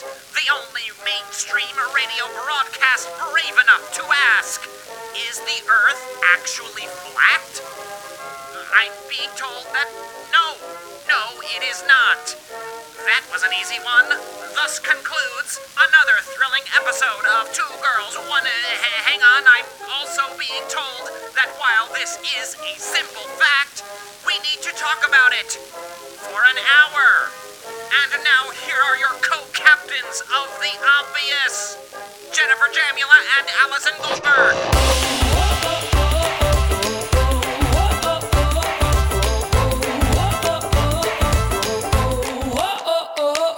The only mainstream radio broadcast brave enough to ask Is the Earth actually flat? I'm being told that no, no, it is not. That was an easy one. Thus concludes another thrilling episode of Two Girls, One. Uh, hang on, I'm also being told that while this is a simple fact, we need to talk about it for an hour. And now here are your co-captains of the obvious, Jennifer Jamula and Allison Goldberg.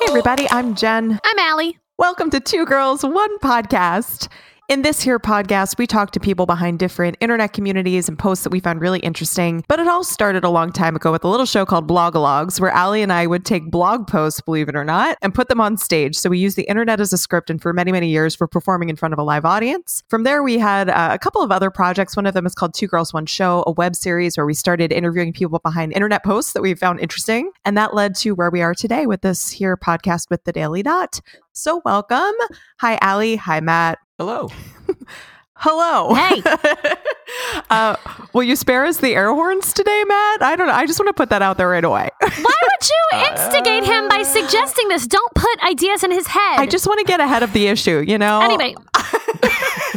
Hey, everybody, I'm Jen. I'm Allie. Welcome to Two Girls, One Podcast. In this here podcast, we talk to people behind different internet communities and posts that we found really interesting. But it all started a long time ago with a little show called Blogologues, where Allie and I would take blog posts, believe it or not, and put them on stage. So we used the internet as a script, and for many, many years, we're performing in front of a live audience. From there, we had uh, a couple of other projects. One of them is called Two Girls, One Show, a web series where we started interviewing people behind internet posts that we found interesting. And that led to where we are today with this here podcast with the Daily Dot. So welcome. Hi, Allie. Hi, Matt. Hello. Hello. Hey. uh, will you spare us the air horns today, Matt? I don't know. I just want to put that out there right away. Why would you instigate him by suggesting this? Don't put ideas in his head. I just want to get ahead of the issue, you know? Anyway.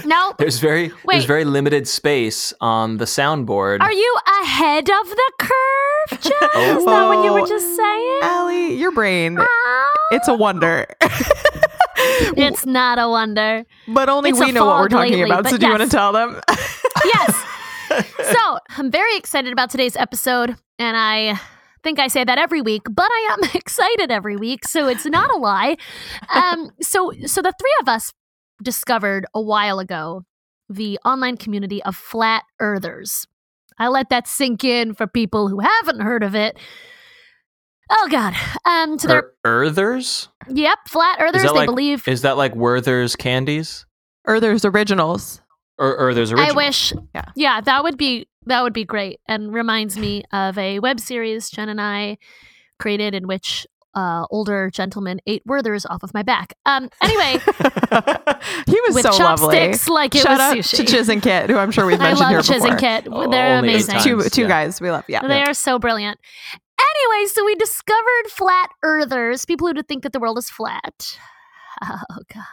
no. There's very Wait. there's very limited space on the soundboard. Are you ahead of the curve, Jen? Is that what you were just saying? Allie, your brain, Oh. it's a wonder. It's not a wonder. but only It's we know what we're talking lately, about. So but do you want to tell them? Yes. so I'm very excited about today's episode, and I think I say that every week, but I am excited every week, so it's not a lie. Um, so, so the three of us discovered a while ago the online community of flat earthers. I let that sink in for people who haven't heard of it. Oh God! Um, so they're Er- Earthers? yep, flat earthers. They like- believe. Is that like Werther's candies? Earthers Originals. Or Earthers original? I wish. Yeah. Yeah, that would be that would be great, and reminds me of a web series Jen and I created in which uh, older gentlemen ate Werthers off of my back. Um. Anyway, he was with so lovely. like it Shout was out sushi. to Chiz and Kit, who I'm sure we've I mentioned love here Chiz before. and Kit. Oh, They're only amazing. times. Two, two Yeah. guys we love. Yeah. They are so brilliant. Anyway, so we discovered flat earthers, people who think that the world is flat. Oh God.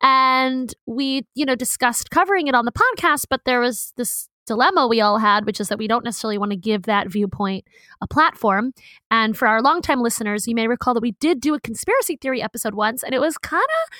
And we, you know, discussed covering it on the podcast, but there was this dilemma we all had, which is that we don't necessarily want to give that viewpoint a platform. And for our longtime listeners, you may recall that we did do a conspiracy theory episode once, and it was kind of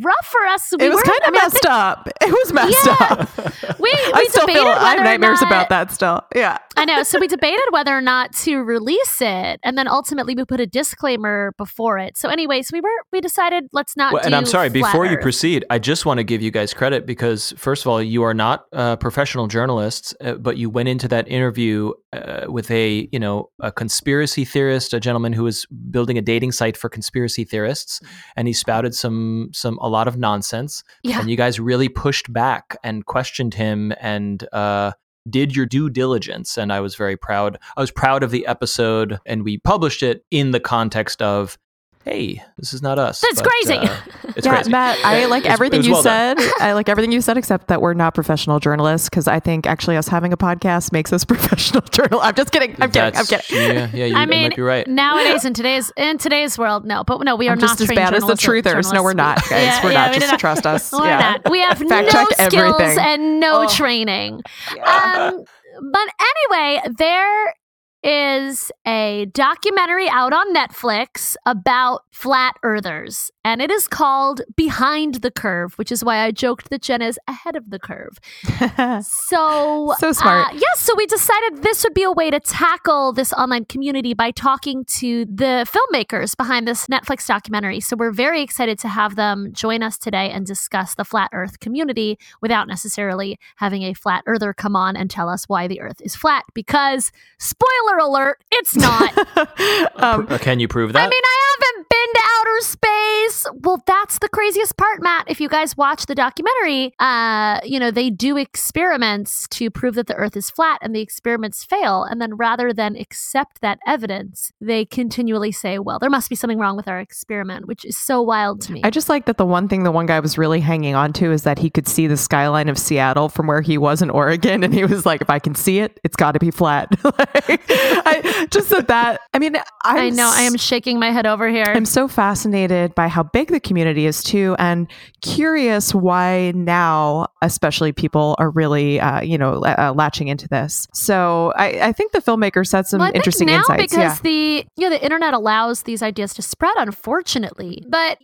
rough for us. We it was kind of mean, I messed up. It was messed Yeah. up. We, we I still debated feel I have whether nightmares not- about that still. Yeah. I know. So we debated whether or not to release it, and then ultimately we put a disclaimer before it. So, anyways, we were we decided let's not. Well, and I'm sorry, Flat before you proceed, I just want to give you guys credit because, first of all, you are not uh, professional journalists, uh, but you went into that interview uh, with a, you know, a conspiracy theorist, a gentleman who was building a dating site for conspiracy theorists, and he spouted some, some, a lot of nonsense. Yeah. And you guys really pushed back and questioned him and uh, did your due diligence. And I was very proud. I was proud of the episode, and we published it in the context of, hey, this is not us. That's but, crazy. uh, it's yeah, crazy. Matt, I like it was- it everything you well said. I like everything you said, except that we're not professional journalists. Because I think actually us having a podcast makes us professional journal. I'm just kidding. I'm kidding. I'm kidding. Yeah, yeah, you, I you mean, might be right. nowadays in today's in today's world, no, but no, we are I'm not just as bad as the journalists- truthers. No, we're not, guys. Yeah, we're yeah, not. we Just don't- trust us. We're yeah. not. We have no Fact-checked skills everything. and no Oh. training. Um, but anyway, there is a documentary out on Netflix about flat earthers, and it is called Behind the Curve, which is why I joked that Jen is ahead of the curve. So, So smart. Uh, yes, so we decided this would be a way to tackle this online community by talking to the filmmakers behind this Netflix documentary. So we're very excited to have them join us today and discuss the flat Earth community without necessarily having a flat earther come on and tell us why the Earth is flat. Because, spoiler alert, it's not. um, Can you prove that? I mean, I haven't been to outer space. well, that's the craziest part, Matt. If you guys watch the documentary, uh, you know, they do experiments to prove that the earth is flat and the experiments fail. And then rather than accept that evidence, they continually say, well, there must be something wrong with our experiment, which is so wild to me. I just like that the one thing the one guy was really hanging on to is that he could see the skyline of Seattle from where he was in Oregon. And he was like, if I can see it, it's got to be flat. like, I, just that that, I mean, I'm I know I am shaking my head over here. I'm so fascinated by how big the community is too, and curious why now, especially people are really, uh, you know, uh, latching into this. So I, I, think the filmmaker said some well, interesting now insights. because yeah. the you know the internet allows these ideas to spread, unfortunately, but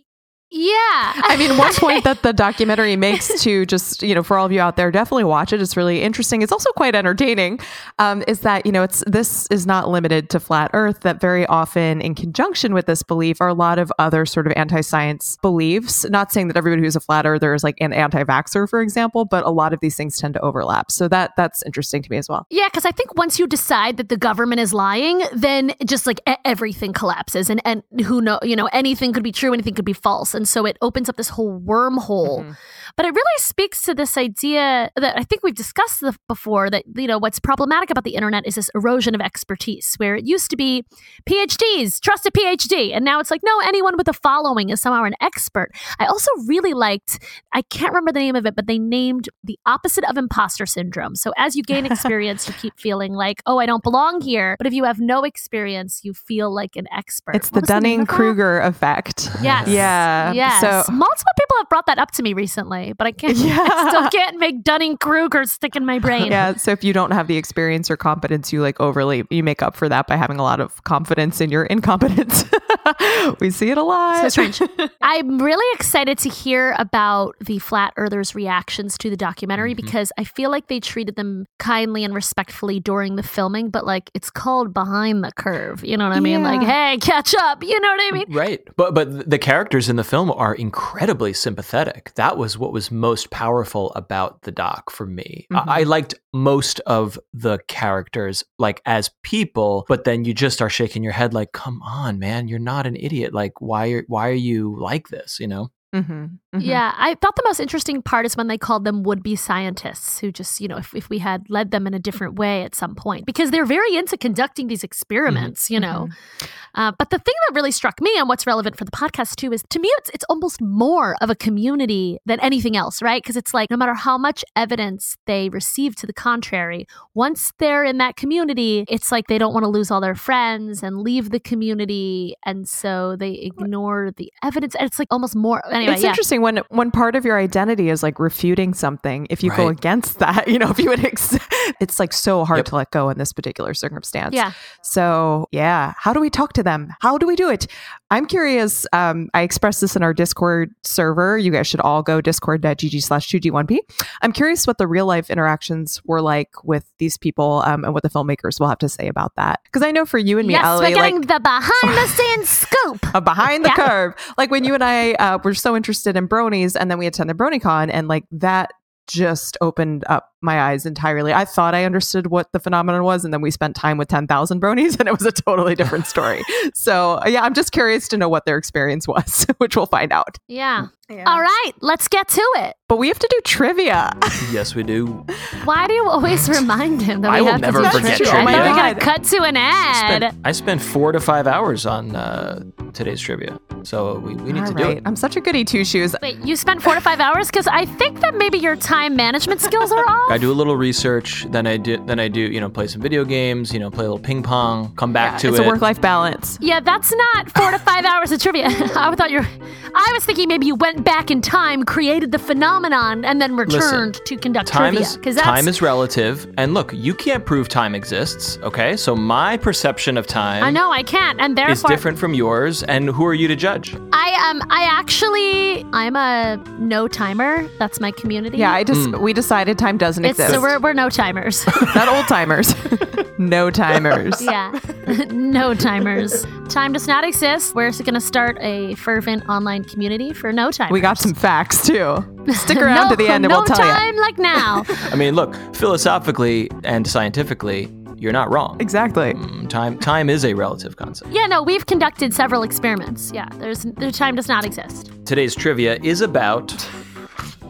yeah. I mean, one point that the documentary makes to just, you know, for all of you out there, definitely watch it. It's really interesting. It's also quite entertaining. Um, is that, you know, it's this is not limited to flat earth, that very often in conjunction with this belief are a lot of other sort of anti science beliefs. Not saying that everybody who's a flat earther is like an anti vaxxer, for example, but a lot of these things tend to overlap. So that that's interesting to me as well. Yeah, because I think once you decide that the government is lying, then just like everything collapses and, and who know, you know, anything could be true, anything could be false. And and so it opens up this whole wormhole. Mm-hmm. But it really speaks to this idea that I think we've discussed before that, you know, what's problematic about the internet is this erosion of expertise, where it used to be PhDs, trust a PhD. And now it's like, no, anyone with a following is somehow an expert. I also really liked, I can't remember the name of it, but they named the opposite of imposter syndrome. So as you gain experience, you keep feeling like, oh, I don't belong here. But if you have no experience, you feel like an expert. It's what the Dunning Kruger effect. Yes. Yeah. Yes. So multiple people have brought that up to me recently, but I can't. Yeah. I still can't make Dunning Kruger stick in my brain. Yeah. So if you don't have the experience or competence, you like overly you make up for that by having a lot of confidence in your incompetence. we see it a lot. So strange. I'm really excited to hear about the flat earthers' reactions to the documentary mm-hmm. because I feel like they treated them kindly and respectfully during the filming, but like it's called behind the curve. You know what I mean? Yeah. Like, hey, catch up. You know what I mean? Right. But but the characters in the film are incredibly sympathetic. That was what was most powerful about the doc for me. Mm-hmm. I-, I liked most of the characters like as people, but then you just are shaking your head like, come on, man, you're not an idiot. Like, why are why are you like this? You know? Mm-hmm, mm-hmm. Yeah, I thought the most interesting part is when they called them would be scientists who just, you know, if, if we had led them in a different way at some point, because they're very into conducting these experiments, mm-hmm. you know. Mm-hmm. Uh, but the thing that really struck me and what's relevant for the podcast too is to me, it's, it's almost more of a community than anything else, right? Because it's like no matter how much evidence they receive to the contrary, once they're in that community, it's like they don't want to lose all their friends and leave the community. And so they ignore the evidence. And it's like almost more. Anyway, it's yeah. interesting when when part of your identity is like refuting something. If you right. go against that, you know, if you would, ex- it's like so hard yep. to let go in this particular circumstance. Yeah. So yeah, how do we talk to them? How do we do it? I'm curious. Um, I expressed this in our Discord server. You guys should all go discord.gg slash 2G1P. I'm curious what the real life interactions were like with these people um, and what the filmmakers will have to say about that. Because I know for you and me, yes, Ellie, we're getting like, the behind the scenes scoop. A behind the yeah. curve. Like when you and I uh, were so interested in bronies and then we attended BronyCon and like that just opened up my eyes entirely. I thought I understood what the phenomenon was, and then we spent time with 10,000 bronies, and it was a totally different story. so, yeah, I'm just curious to know what their experience was, which we'll find out. Yeah. Yeah. All right, let's get to it. But we have to do trivia. yes, we do. Why do you always remind him that I we will have never to do trivia? I will never forget trivia? trivia. I thought we got to cut to an ad. I spent, I spent, four to five hours on uh, today's trivia, so we, we need All to right. do it. I'm such a goody two shoes. Wait, you spent four to five hours because I think that maybe your time management skills are off. I do a little research, then I do then I do you know play some video games, you know play a little ping pong, come back yeah, to it's it. It's a work life balance. Yeah, that's not four to five hours of trivia. I thought you're. I was thinking maybe you went back in time, created the phenomenon, and then returned Listen, to conduct time trivia. Because time is relative, and look, you can't prove time exists. Okay, so my perception of time. I know I can't, and therefore is different from yours. And who are you to judge? I um I actually I'm a no timer. That's my community. Yeah, I just mm. we decided time doesn't it's, exist. So we're we're no timers. Not old timers. no timers. Yeah, no timers. Time does not exist. We're going to start a fervent online community for no timers. We got some facts too. Stick around no, to the end and no we'll tell you. time like now. I mean, look, philosophically and scientifically, you're not wrong. Exactly. Mm, Time time is a relative concept. Yeah, no, we've conducted several experiments. Yeah, there's the time does not exist. Today's trivia is about.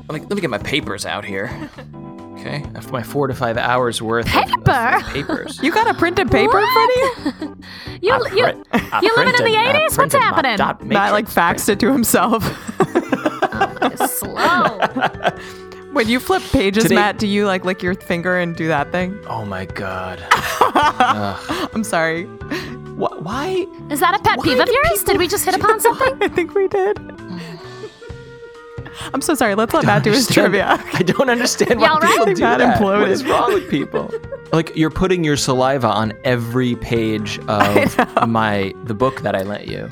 Let me, let me get my papers out here. Okay, after my four to five hours worth of- of, Paper? papers. You got a printed paper in front of you? You, I you, I you living in the 80s? What's happening? Not like matrix faxed it to himself. Slow. when you flip pages, Today- Matt, do you like lick your finger and do that thing? Oh my god. Ugh. I'm sorry. Wh- why? Is that a pet Why peeve of do yours? people Did we just hit upon something? I think we did. I'm so sorry. Let's let Matt do his understand- trivia. I don't understand why Y'all right? people I do Matt that. imploded. What is wrong with people? like you're putting your saliva on every page of my the book that I lent you.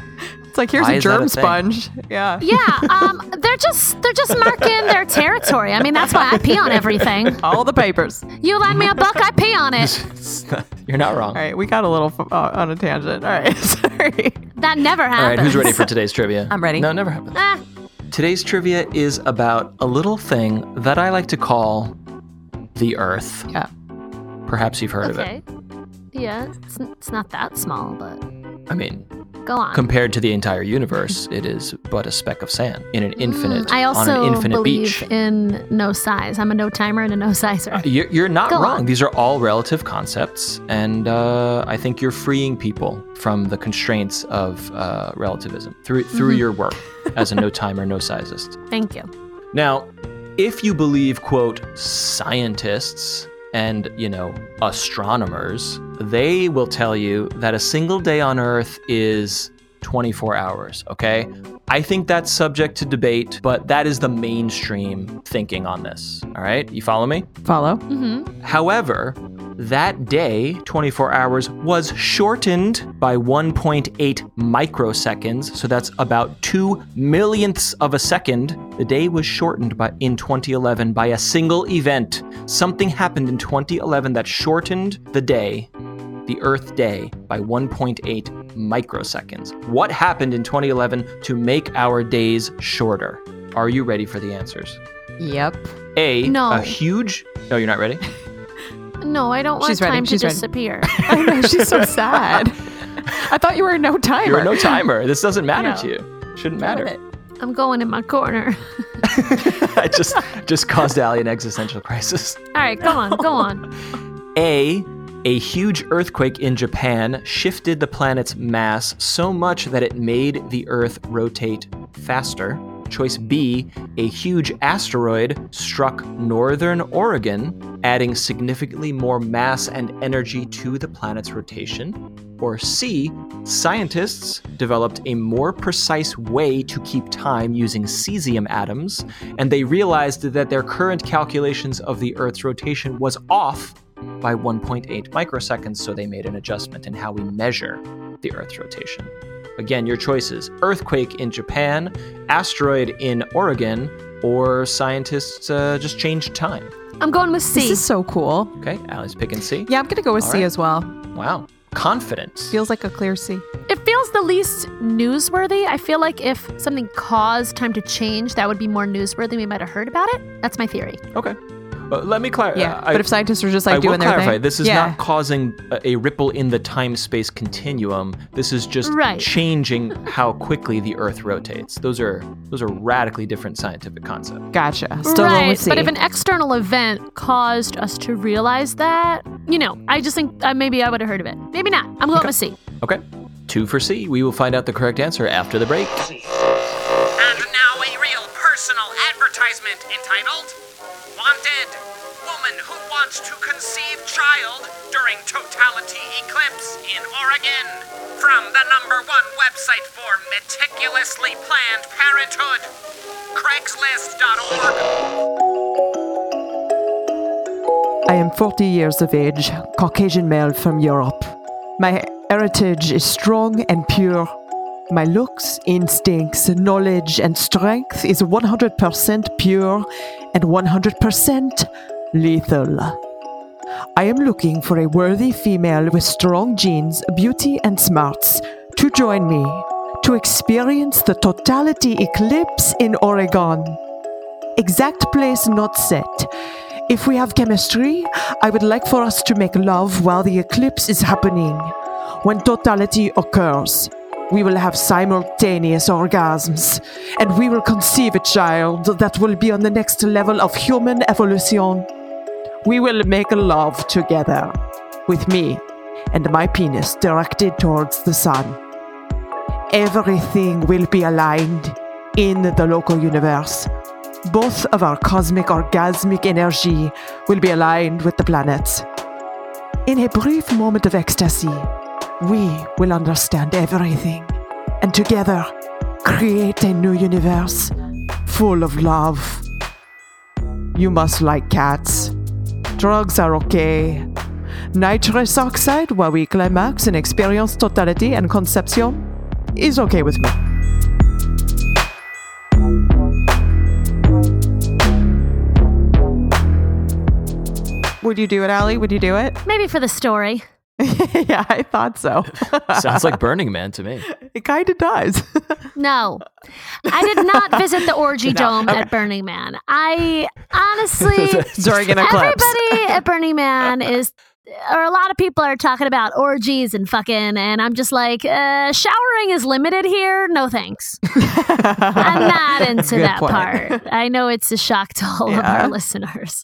It's like here's Why a is that a germ sponge. Yeah. Yeah, um, they're just they're just marking their territory. I mean, that's why I pee on everything. All the papers. You lend me a book, I pee on it. Not- you're not wrong. All right, we got a little f- uh, on a tangent. All right, sorry. That never happens. All right, who's ready for today's trivia? I'm ready. No, never happens. Ah, Today's trivia is about a little thing that I like to call the Earth. Yeah. Perhaps you've heard of it. okay. Yeah, it's, it's not that small, but I mean, go on. compared to the entire universe, it is but a speck of sand in an infinite Mm, I on an infinite believe beach. in no size. I'm a no timer and a no sizer. Uh, You're, you're not Go wrong. on. These are all relative concepts, and uh, I think you're freeing people from the constraints of uh, relativism through through Mm-hmm. your work as a no timer, no sizist. Thank you. Now, if you believe, quote, scientists and, you know, astronomers, they will tell you that a single day on Earth is 24 hours, okay? I think that's subject to debate, but that is the mainstream thinking on this, all right? You follow me? Follow. Mm-hmm. However, that day, 24 hours, was shortened by 1.8 microseconds. So that's about two millionths of a second. The day was shortened by in 2011 by a single event. Something happened in 2011 that shortened the day, the Earth day, by 1.8 microseconds. What happened in 2011 to make our days shorter? Are you ready for the answers? Yep. A, No. a huge. No, you're not ready? No, I don't want She's ready, time to she's disappear. I know she's so sad. I thought you were a no timer. You're a no timer. This doesn't matter No. to you. Shouldn't Love matter. it. I'm going in my corner. I just just caused Allie an existential crisis. All right, go on, go on. A a huge earthquake in Japan shifted the planet's mass so much that it made the Earth rotate faster. Choice B, a huge asteroid struck northern Oregon, adding significantly more mass and energy to the planet's rotation. Or C, scientists developed a more precise way to keep time using cesium atoms, and they realized that their current calculations of the Earth's rotation was off by 1.8 microseconds, so they made an adjustment in how we measure the Earth's rotation. Again, your choices earthquake in Japan, asteroid in Oregon, or scientists uh, just changed time. I'm going with C. This is so cool. Okay, Allie's picking C. Yeah, I'm gonna go with All C right. as well. Wow. Confidence. Feels like a clear C. It feels the least newsworthy. I feel like if something caused time to change, that would be more newsworthy. We might have heard about it. That's my theory. Okay. But let me clarify. Yeah, but if scientists are just like I doing will their clarify. thing, This is yeah. not causing a, a ripple in the time-space continuum. This is just Right. changing how quickly the Earth rotates. Those are those are radically different scientific concepts. Gotcha. Still going right, C. but if an external event caused us to realize that, you know, I just think uh, maybe I would have heard of it. Maybe not. I'm going with C. Okay. Two for C. We will find out the correct answer after the break. And now a real personal advertisement entitled Wanted Woman Who to Conceive Child During Totality Eclipse in Oregon. From the number one website for meticulously planned parenthood, Craigslist.org. I am 40 years of age, Caucasian male from Europe. My heritage is strong and pure. My looks, instincts, knowledge, and strength is 100% pure and 100% lethal. I am looking for a worthy female with strong genes, beauty, and smarts to join me to experience the totality eclipse in Oregon. Exact place not set. If we have chemistry, I would like for us to make love while the eclipse is happening. When totality occurs, we will have simultaneous orgasms, and we will conceive a child that will be on the next level of human evolution. We will make love together, with me and my penis directed towards the sun. Everything will be aligned in the local universe. Both of our cosmic orgasmic energy will be aligned with the planets. In a brief moment of ecstasy, we will understand everything and together create a new universe full of love. You must like cats. Drugs are okay. Nitrous oxide, while we climax and experience totality and conception, is okay with me. Would you do it, Allie? Would you do it? Maybe for the story. yeah, I thought so. Sounds like Burning Man to me. it kind of does. No, I did not visit the orgy dome at Burning Man. I honestly, During an eclipse. everybody at Burning Man is, or a lot of people are talking about orgies and fucking, and I'm just like, uh, showering is limited here. No thanks. I'm not into Good that point. part. I know it's a shock to all of our listeners.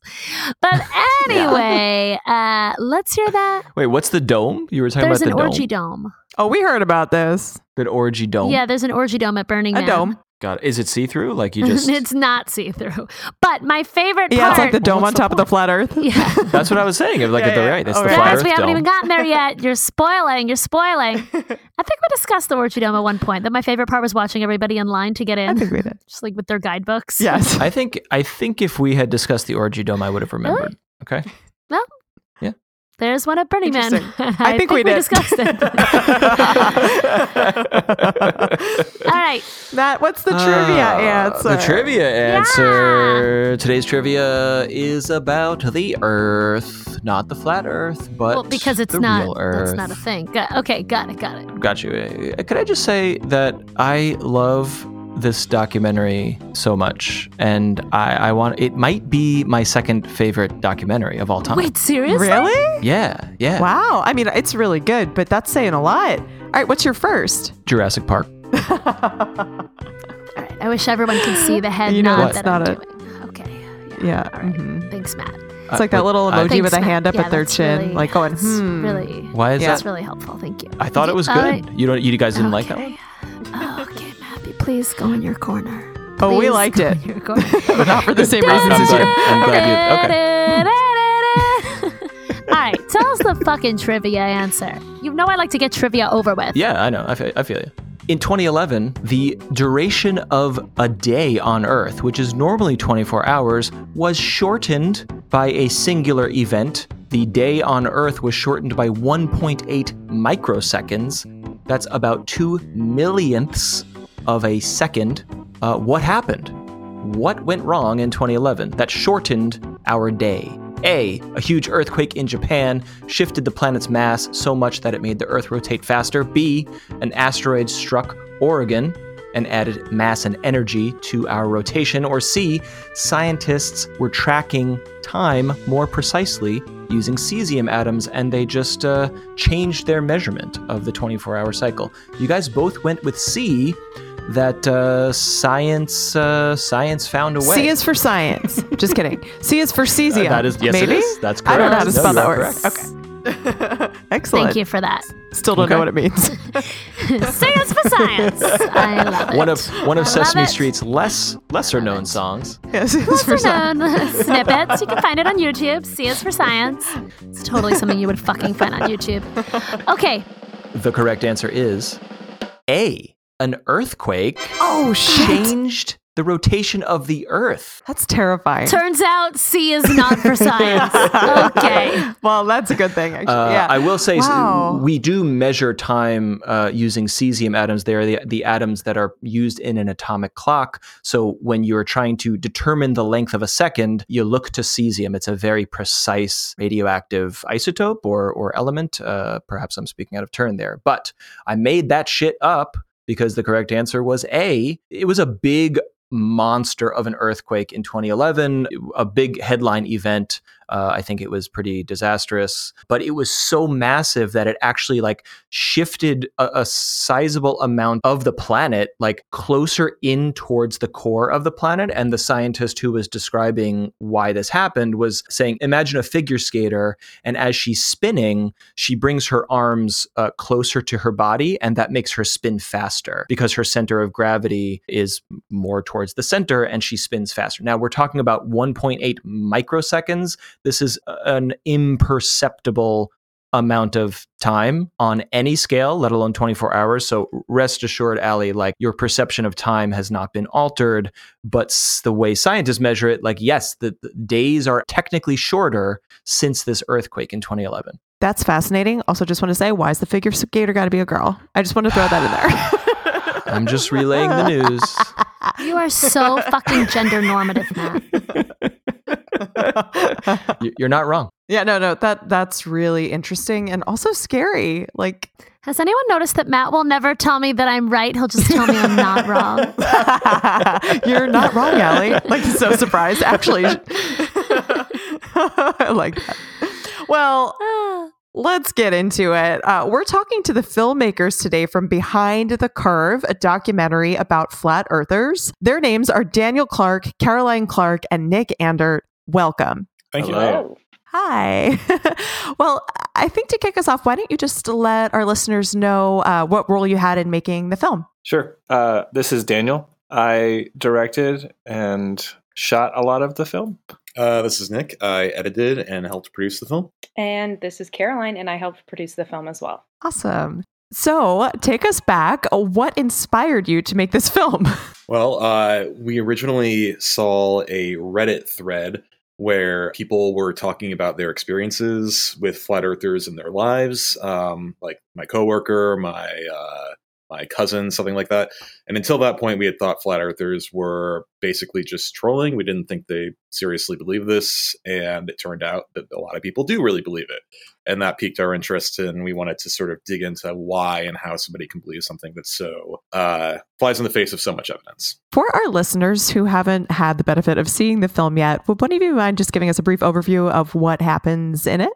But anyway, uh, let's hear that. Wait, what's the dome? You were talking There's about an the orgy dome. dome. oh, we heard about this. Good orgy dome. Yeah, there's an orgy dome at Burning A Man. dome. God, is it see through? Like you just. it's not see through. But my favorite part. Yeah, part. it's like the dome on top of the flat Earth. Yeah. that's what I was saying. Like Yeah, at the yeah. right. That's Oh, the right. flat Guys, Earth we haven't dome. even gotten there yet. You're spoiling. You're spoiling. I think we discussed the orgy dome at one point. That my favorite part was watching everybody in line to get I in, think we did. just like with their guidebooks. Yes. I think I think if we had discussed the orgy dome, I would have remembered. Okay. There's one at Burning Man. Interesting. I, think we did. discussed it. All right. Matt, what's the trivia Uh, answer? The trivia answer. Today's trivia is about the Earth, not the flat Earth, but Well, because it's the not. real Earth. That's not a thing. Got- okay, got it. Got it. Got you. Uh, Could I just say that I love this documentary so much, and I, I want it might be my second favorite documentary of all time. Wait, seriously? Really? Yeah, yeah. Wow. I mean, it's really good, but that's saying a lot. All right, what's your first? Jurassic Park. All right. I wish everyone could see the head You know nod that's that I'm not a- doing. Okay. Yeah. All right. mhm. Thanks, Matt. It's like that little I- emoji Thanks, with a hand up Yeah, at their chin, really- like going, hmm. Really, Why is Yeah. that's that? really helpful. Thank you. I thought it was good. right. You don't. You guys didn't like that one. Oh, okay, Mappy, please go in your corner. Oh, we liked it. in your corner. but not for the same reasons as you. I'm glad you. Okay. All right, tell us the fucking trivia answer. You know I like to get trivia over with. Yeah, I know. I feel, I feel you. In 2011, the duration of a day on Earth, which is normally 24 hours, was shortened by a singular event. The day on Earth was shortened by 1.8 microseconds. That's about two millionths of a second. Uh, what happened? What went wrong in 2011 that shortened our day? A. A huge earthquake in Japan shifted the planet's mass so much that it made the Earth rotate faster. B. An asteroid struck Oregon and added mass and energy to our rotation. Or C. Scientists were tracking time more precisely using cesium atoms and they just uh, changed their measurement of the 24 hour cycle. You guys both went with C. That uh, science uh, science found a way. C is for science. Just kidding. C is for cesium. Uh, that is yes, Maybe? it is. That's correct. I don't know how to spell you that word. correct. Okay. Excellent. Thank you for that. Still don't Okay. know what it means. Science for science. I love it. One of one of I Sesame. Street's less lesser known songs. yes, C is for known snippets. You can find it on YouTube. C is for science. It's totally something you would fucking find on YouTube. Okay. The correct answer is A. An earthquake Oh shit. changed the rotation of the Earth. That's terrifying. Turns out C is not for science. Okay. well, that's a good thing, actually. Uh, yeah. I will say s- Wow. we do measure time uh, using cesium atoms. They are the, the atoms that are used in an atomic clock. So when you're trying to determine the length of a second, you look to cesium. It's a very precise radioactive isotope or, or element. Uh, perhaps I'm speaking out of turn there. But I made that shit up because the correct answer was A. It was a big monster of an earthquake in 2011, a big headline event. Uh, I think it was pretty disastrous, but it was so massive that it actually like shifted a, a sizable amount of the planet like closer in towards the core of the planet. And the scientist who was describing why this happened was saying, imagine a figure skater, and as she's spinning, she brings her arms uh, closer to her body, and that makes her spin faster because her center of gravity is more towards the center and she spins faster. Now we're talking about 1.8 microseconds. This is an imperceptible amount of time on any scale, let alone 24 hours. So rest assured, Allie, like your perception of time has not been altered, but the way scientists measure it, like, yes, the, the days are technically shorter since this earthquake in 2011. That's fascinating. Also, just want to say, why is the figure skater got to be a girl? I just want to throw that in there. I'm just relaying the news. You are so fucking gender normative, Matt. You're not wrong. Yeah, no, no, that that's really interesting and also scary. Like, has anyone noticed that Matt will never tell me that I'm right? He'll just tell me I'm not wrong. You're not wrong, Allie. Like, so surprised. Actually, I like that. Well, let's get into it. Uh, we're talking to the filmmakers today from Behind the Curve, a documentary about flat earthers. Their names are Daniel Clark, Caroline Clark, and Nick Andert. Welcome. Thank Hello. you. Hi. well, I think to kick us off, why don't you just let our listeners know uh, what role you had in making the film? Sure. Uh, this is Daniel. I directed and shot a lot of the film. Uh, this is Nick. I edited and helped produce the film. And this is Caroline, and I helped produce the film as well. Awesome. So, take us back. What inspired you to make this film? Well, uh, we originally saw a Reddit thread where people were talking about their experiences with flat earthers in their lives, um, like my coworker, my uh, my cousin, something like that. And until that point, we had thought flat earthers were basically just trolling. We didn't think they seriously believed this, and it turned out that a lot of people do really believe it, and that piqued our interest. And we wanted to sort of dig into why and how somebody can believe something that's so uh, flies in the face of so much evidence. For our listeners who haven't had the benefit of seeing the film yet, would one of you mind just giving us a brief overview of what happens in it?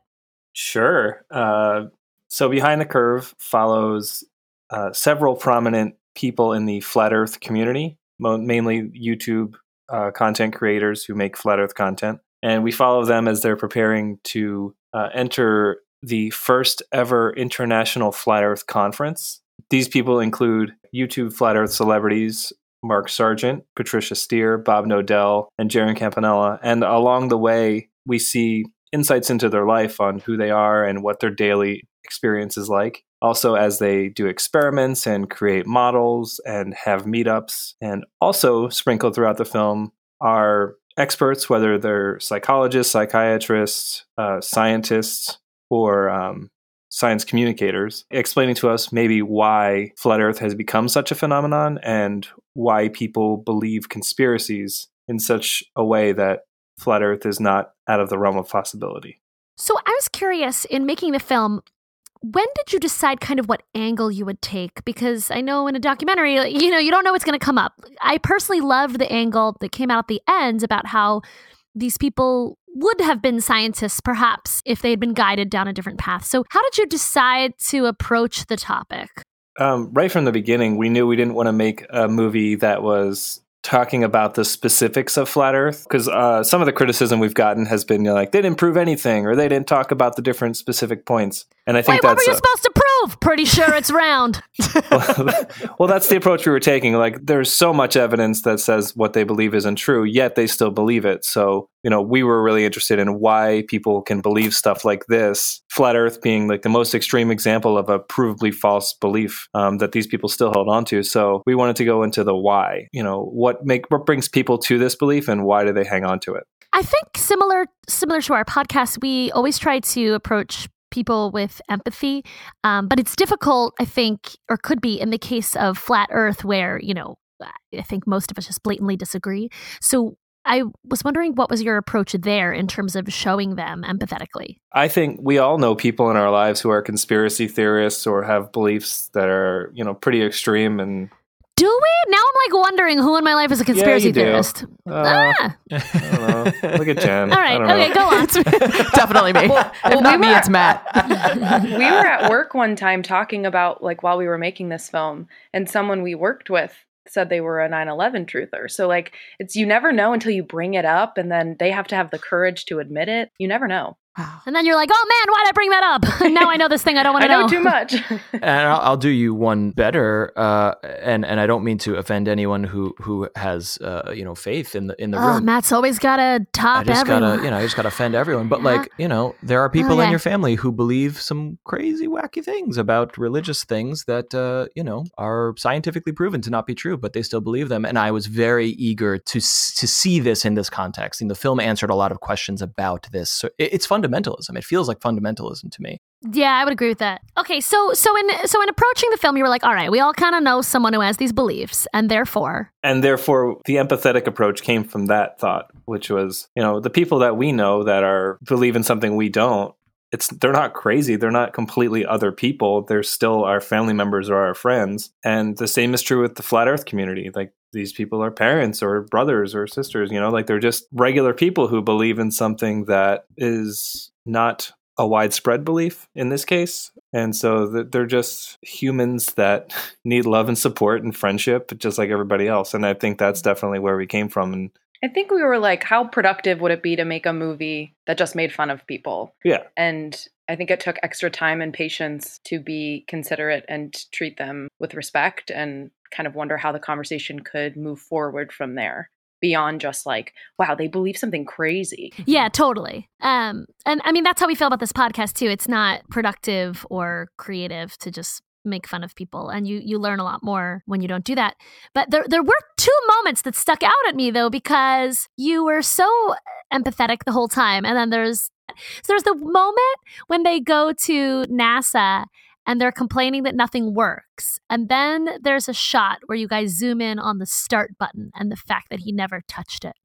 Sure. Uh, so, Behind the Curve follows uh, several prominent people in the flat Earth community, mo- mainly YouTube uh, content creators who make flat Earth content. And we follow them as they're preparing to uh, enter the first ever international flat Earth conference. These people include YouTube flat Earth celebrities Mark Sargent, Patricia Steere, Bob Knodel, and Jeran Campanella. And along the way, we see insights into their life on who they are and what their daily experience is like. Also, as they do experiments and create models and have meetups, and also sprinkled throughout the film are experts, whether they're psychologists, psychiatrists, uh, scientists, or um, science communicators, explaining to us maybe why flat Earth has become such a phenomenon and why people believe conspiracies in such a way that flat Earth is not out of the realm of possibility. So I was curious in making the film, when did you decide kind of what angle you would take? Because I know in a documentary, you know, you don't know what's going to come up. I personally loved the angle that came out at the end about how these people would have been scientists, perhaps, if they had been guided down a different path. So, how did you decide to approach the topic? Um, right from the beginning, we knew we didn't want to make a movie that was talking about the specifics of flat earth because uh, some of the criticism we've gotten has been you know, like they didn't prove anything or they didn't talk about the different specific points and i think Wait, what were that's you uh, supposed to prove? Pretty sure it's round. well that's the approach we were taking. Like there's so much evidence that says what they believe isn't true yet they still believe it. So you know we were really interested in why people can believe stuff like this flat earth being like the most extreme example of a provably false belief um, that these people still hold on to. So we wanted to go into the why you know what make what brings people to this belief and why do they hang on to it? I think similar similar to our podcast, we always try to approach people with empathy, um, but it's difficult. I think, or could be in the case of flat Earth, where you know I think most of us just blatantly disagree. So I was wondering what was your approach there in terms of showing them empathetically. I think we all know people in our lives who are conspiracy theorists or have beliefs that are, you know, pretty extreme and Do we? Now I'm like wondering who in my life is a conspiracy you do. theorist. Uh, ah. I don't know. Look at Jen. All right. I don't know. Okay, go on. Definitely me. Well, if we not me, were- it's Matt. we were at work one time talking about like while we were making this film and someone we worked with said they were a 9/11 truther. So like it's you never know until you bring it up and then they have to have the courage to admit it. You never know. Wow. And then you're like, oh man, why'd I bring that up? now I know this thing I don't want to know too much. and I'll, I'll do you one better, uh, and and I don't mean to offend anyone who who has uh, you know faith in the in the Oh, room. Matt's always got to I top just everyone. gotta, you know, I just gotta offend everyone. But Yeah. like, you know, there are people in your family who believe some crazy, wacky things about religious things that, uh, you know, are scientifically proven to not be true, but they still believe them. And I was very eager to to see this in this context. And the film answered a lot of questions about this. So it, it's fundamentalism. It feels like fundamentalism to me. Yeah, I would agree with that. Okay, so so in so in approaching the film, you were like, all right, we all kind of know someone who has these beliefs, and therefore, and therefore the empathetic approach came from that thought which was you know the people that we know that are believe in something we don't it's they're not crazy. They're not completely other people. They're still our family members or our friends. And the same is true with the flat earth community. Like these people are parents or brothers or sisters you know like they're just regular people who believe in something that is not a widespread belief in this case. And so they're just humans that need love and support and friendship just like everybody else. And i think that's definitely where we came from. And I think we were like, how productive would it be to make a movie that just made fun of people? Yeah. And I think it took extra time and patience to be considerate and treat them with respect and kind of wonder how the conversation could move forward from there beyond just like, wow, they believe something crazy. yeah, totally. Um, and I mean that's how we feel about this podcast too. It's not productive or creative to just make fun of people, and you you learn a lot more when you don't do that. But there there were two moments that stuck out at me though because you were so empathetic the whole time, and then there's so there's the moment when they go to NASA and they're complaining that nothing works. And then there's a shot where you guys zoom in on the start button and the fact that he never touched it.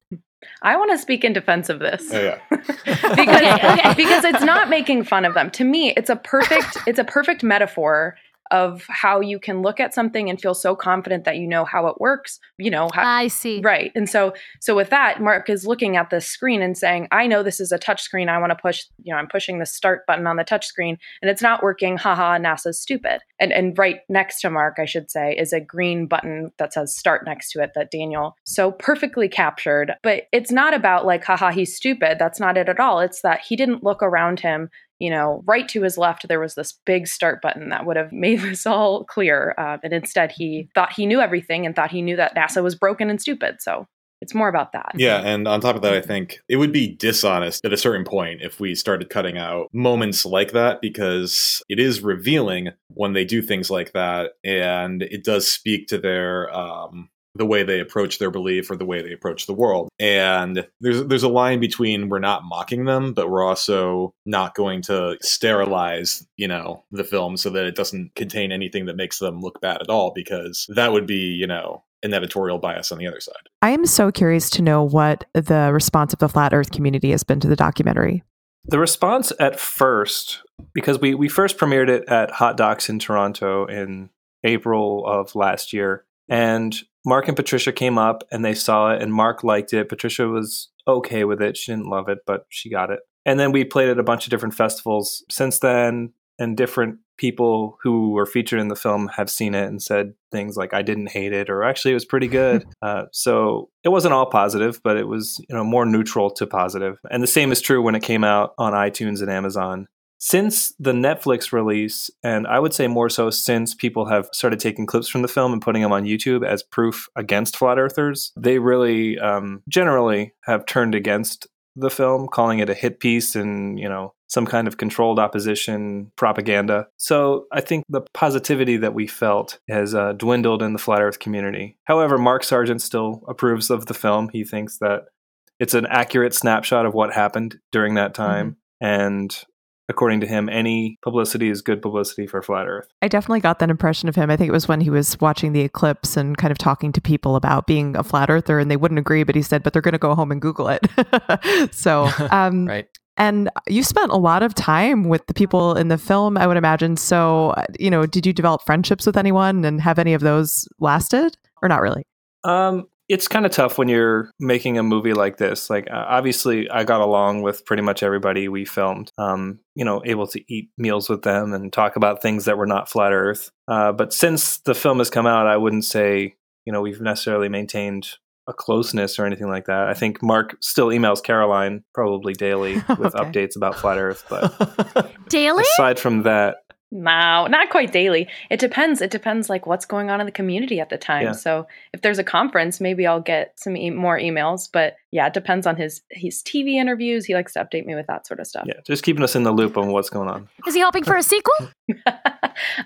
I want to speak in defense of this. Oh, yeah. because Okay, okay. because it's not making fun of them. To me, it's a perfect it's a perfect metaphor of how you can look at something and feel so confident that you know how it works, you know, how, I see. Right. And so so with that, Mark is looking at this screen and saying, I know this is a touch screen. I want to push, you know, I'm pushing the start button on the touch screen and it's not working. Haha, NASA's stupid. And and right next to Mark, I should say, is a green button that says start next to it that Daniel so perfectly captured. But it's not about like, haha, he's stupid. That's not it at all. It's that he didn't look around him you know, right to his left, there was this big start button that would have made this all clear. Uh, and instead, he thought he knew everything and thought he knew that NASA was broken and stupid. So it's more about that. Yeah, and on top of that, I think it would be dishonest at a certain point if we started cutting out moments like that because it is revealing when they do things like that, and it does speak to their um, the way they approach their belief or the way they approach the world. And there's there's a line between we're not mocking them, but we're also not going to sterilize, you know, the film so that it doesn't contain anything that makes them look bad at all, because that would be, you know, an editorial bias on the other side. I am so curious to know what the response of the flat earth community has been to the documentary. the response at first because we we first premiered it at hot docs in toronto in april of last year and mark and patricia came up and they saw it and mark liked it. Patricia was okay with it. She didn't love it but she got it. And then we played at a bunch of different festivals since then and different people who were featured in the film have seen it and said things like i didn't hate it or actually it was pretty good. Uh, so it wasn't all positive but it was you know more neutral to positive. positive and the same is true when it came out on itunes and amazon since the netflix release and i would say more so since people have started taking clips from the film and putting them on youtube as proof against flat earthers they really um, generally have turned against the film, calling it a hit piece and, you know, some kind of controlled opposition propaganda. So I think the positivity that we felt has uh, dwindled in the flat earth community. However, Mark Sargent still approves of the film. He thinks that it's an accurate snapshot of what happened during that time. And according to him, any publicity is good publicity for flat earth. I definitely got that impression of him. I think it was when he was watching the eclipse and kind of talking to people about being a flat earther, and they wouldn't agree, but he said, but they're going to go home and Google it. so, um, Right. And you spent a lot of time with the people in the film, I would imagine. So, uh, you know, did you develop friendships with anyone and have any of those lasted? or not really? Um, it's kind of tough when you're making a movie like this. Like, uh, obviously, I got along with pretty much everybody we filmed. Um, you know, able to eat meals with them and talk about things that were not flat Earth. Uh, but since the film has come out, I wouldn't say you know we've necessarily maintained a closeness or anything like that. I think Mark still emails Caroline probably daily with Okay. updates about flat Earth. But Daily? aside from that, No, not quite daily. It depends. It depends like what's going on in the community at the time. Yeah. So if there's a conference, maybe I'll get some e- more emails. But yeah, it depends on his his TV interviews. He likes to update me with that sort of stuff. yeah, just keeping us in the loop on what's going on. Is he hoping for a sequel?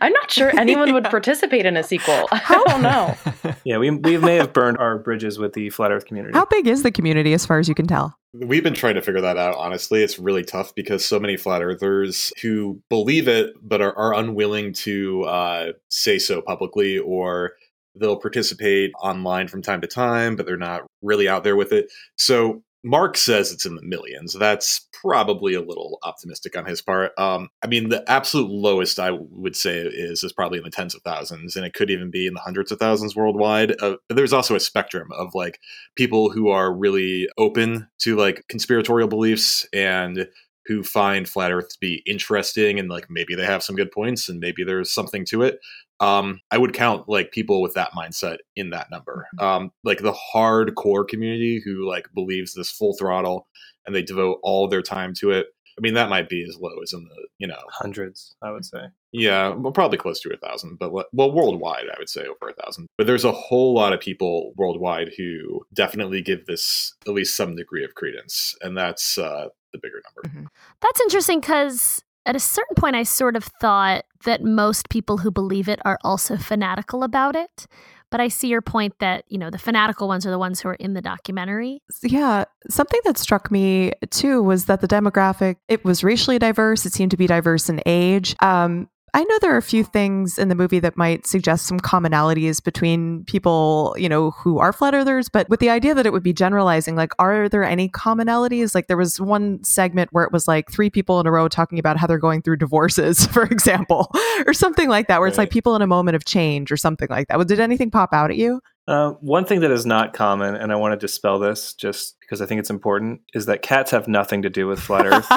I'm not sure anyone would participate in a sequel. I don't know. Yeah, we we may have burned our bridges with the flat Earth community. How big is the community as far as you can tell? We've been trying to figure that out, honestly. It's really tough because so many flat earthers who believe it but are, are unwilling to uh, say so publicly, or they'll participate online from time to time, but they're not really out there with it. So Mark says it's in the millions. That's probably a little optimistic on his part. Um, I mean, the absolute lowest I would say is is probably in the tens of thousands, and it could even be in the hundreds of thousands worldwide. Uh, but there's also a spectrum of like people who are really open to like conspiratorial beliefs and who find flat earth to be interesting and like maybe they have some good points and maybe there's something to it um i would count like people with that mindset in that number um like the hardcore community who like believes this full throttle and they devote all their time to it i mean that might be as low as in the you know Hundreds, I would say. yeah, well, probably close to a thousand, but well, worldwide, I would say over a thousand. But there's a whole lot of people worldwide who definitely give this at least some degree of credence, and that's uh, the bigger number. That's interesting because at a certain point, I sort of thought that most people who believe it are also fanatical about it. But I see your point that, you know, the fanatical ones are the ones who are in the documentary. Yeah, something that struck me too was that the demographic it was racially diverse. It seemed to be diverse in age. Um, I know there are a few things in the movie that might suggest some commonalities between people, you know, who are flat earthers, but with the idea that it would be generalizing, like, are there any commonalities? Like, there was one segment where it was like three people in a row talking about how they're going through divorces, for example, or something like that, where it's like people in a moment of change or something like that. Well, Did anything pop out at you? Uh, one thing that is not common, and I want to dispel this just because I think it's important, is that cats have nothing to do with flat Earth.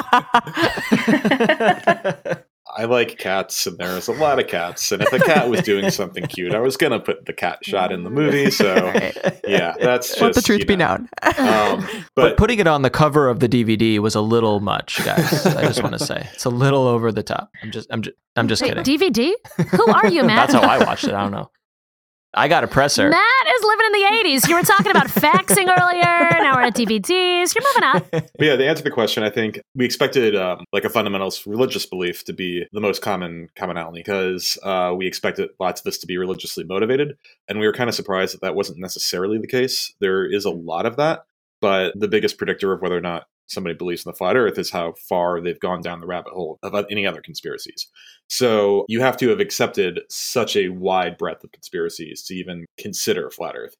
I like cats, and there's a lot of cats. And if a cat was doing something cute, I was gonna put the cat shot in the movie. So yeah, that's just Let the truth you be known. Um, But but putting it on the cover of the DVD was a little much, guys. I just want to say it's a little over the top. I'm just, I'm just, I'm just Wait, kidding. DVD? Who are you, man? That's how I watched it. I don't know. I got a presser. Matt is living in the 80s. You were talking about faxing earlier. Now we're at DVDs. You're moving on. But yeah, to answer the question, I think we expected um, like a fundamentalist religious belief to be the most common commonality because uh, we expected lots of this to be religiously motivated, and we were kind of surprised that that wasn't necessarily the case. There is a lot of that, but the biggest predictor of whether or not somebody believes in the flat Earth is how far they've gone down the rabbit hole of any other conspiracies. So you have to have accepted such a wide breadth of conspiracies to even consider flat Earth.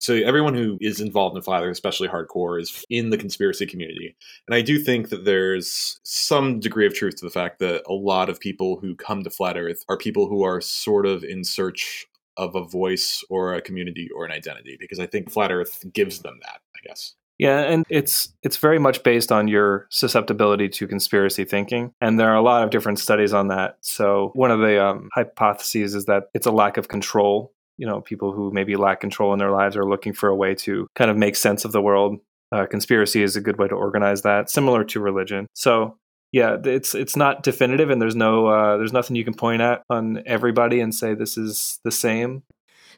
So everyone who is involved in flat Earth, especially hardcore, is in the conspiracy community. And I do think that there's some degree of truth to the fact that a lot of people who come to flat Earth are people who are sort of in search of a voice or a community or an identity, because I think flat Earth gives them that, I guess. Yeah, and it's it's very much based on your susceptibility to conspiracy thinking, and there are a lot of different studies on that. So one of the um, hypotheses is that it's a lack of control. You know, people who maybe lack control in their lives are looking for a way to kind of make sense of the world. Uh, conspiracy is a good way to organize that, similar to religion. So yeah, it's it's not definitive, and there's no uh, there's nothing you can point at on everybody and say this is the same.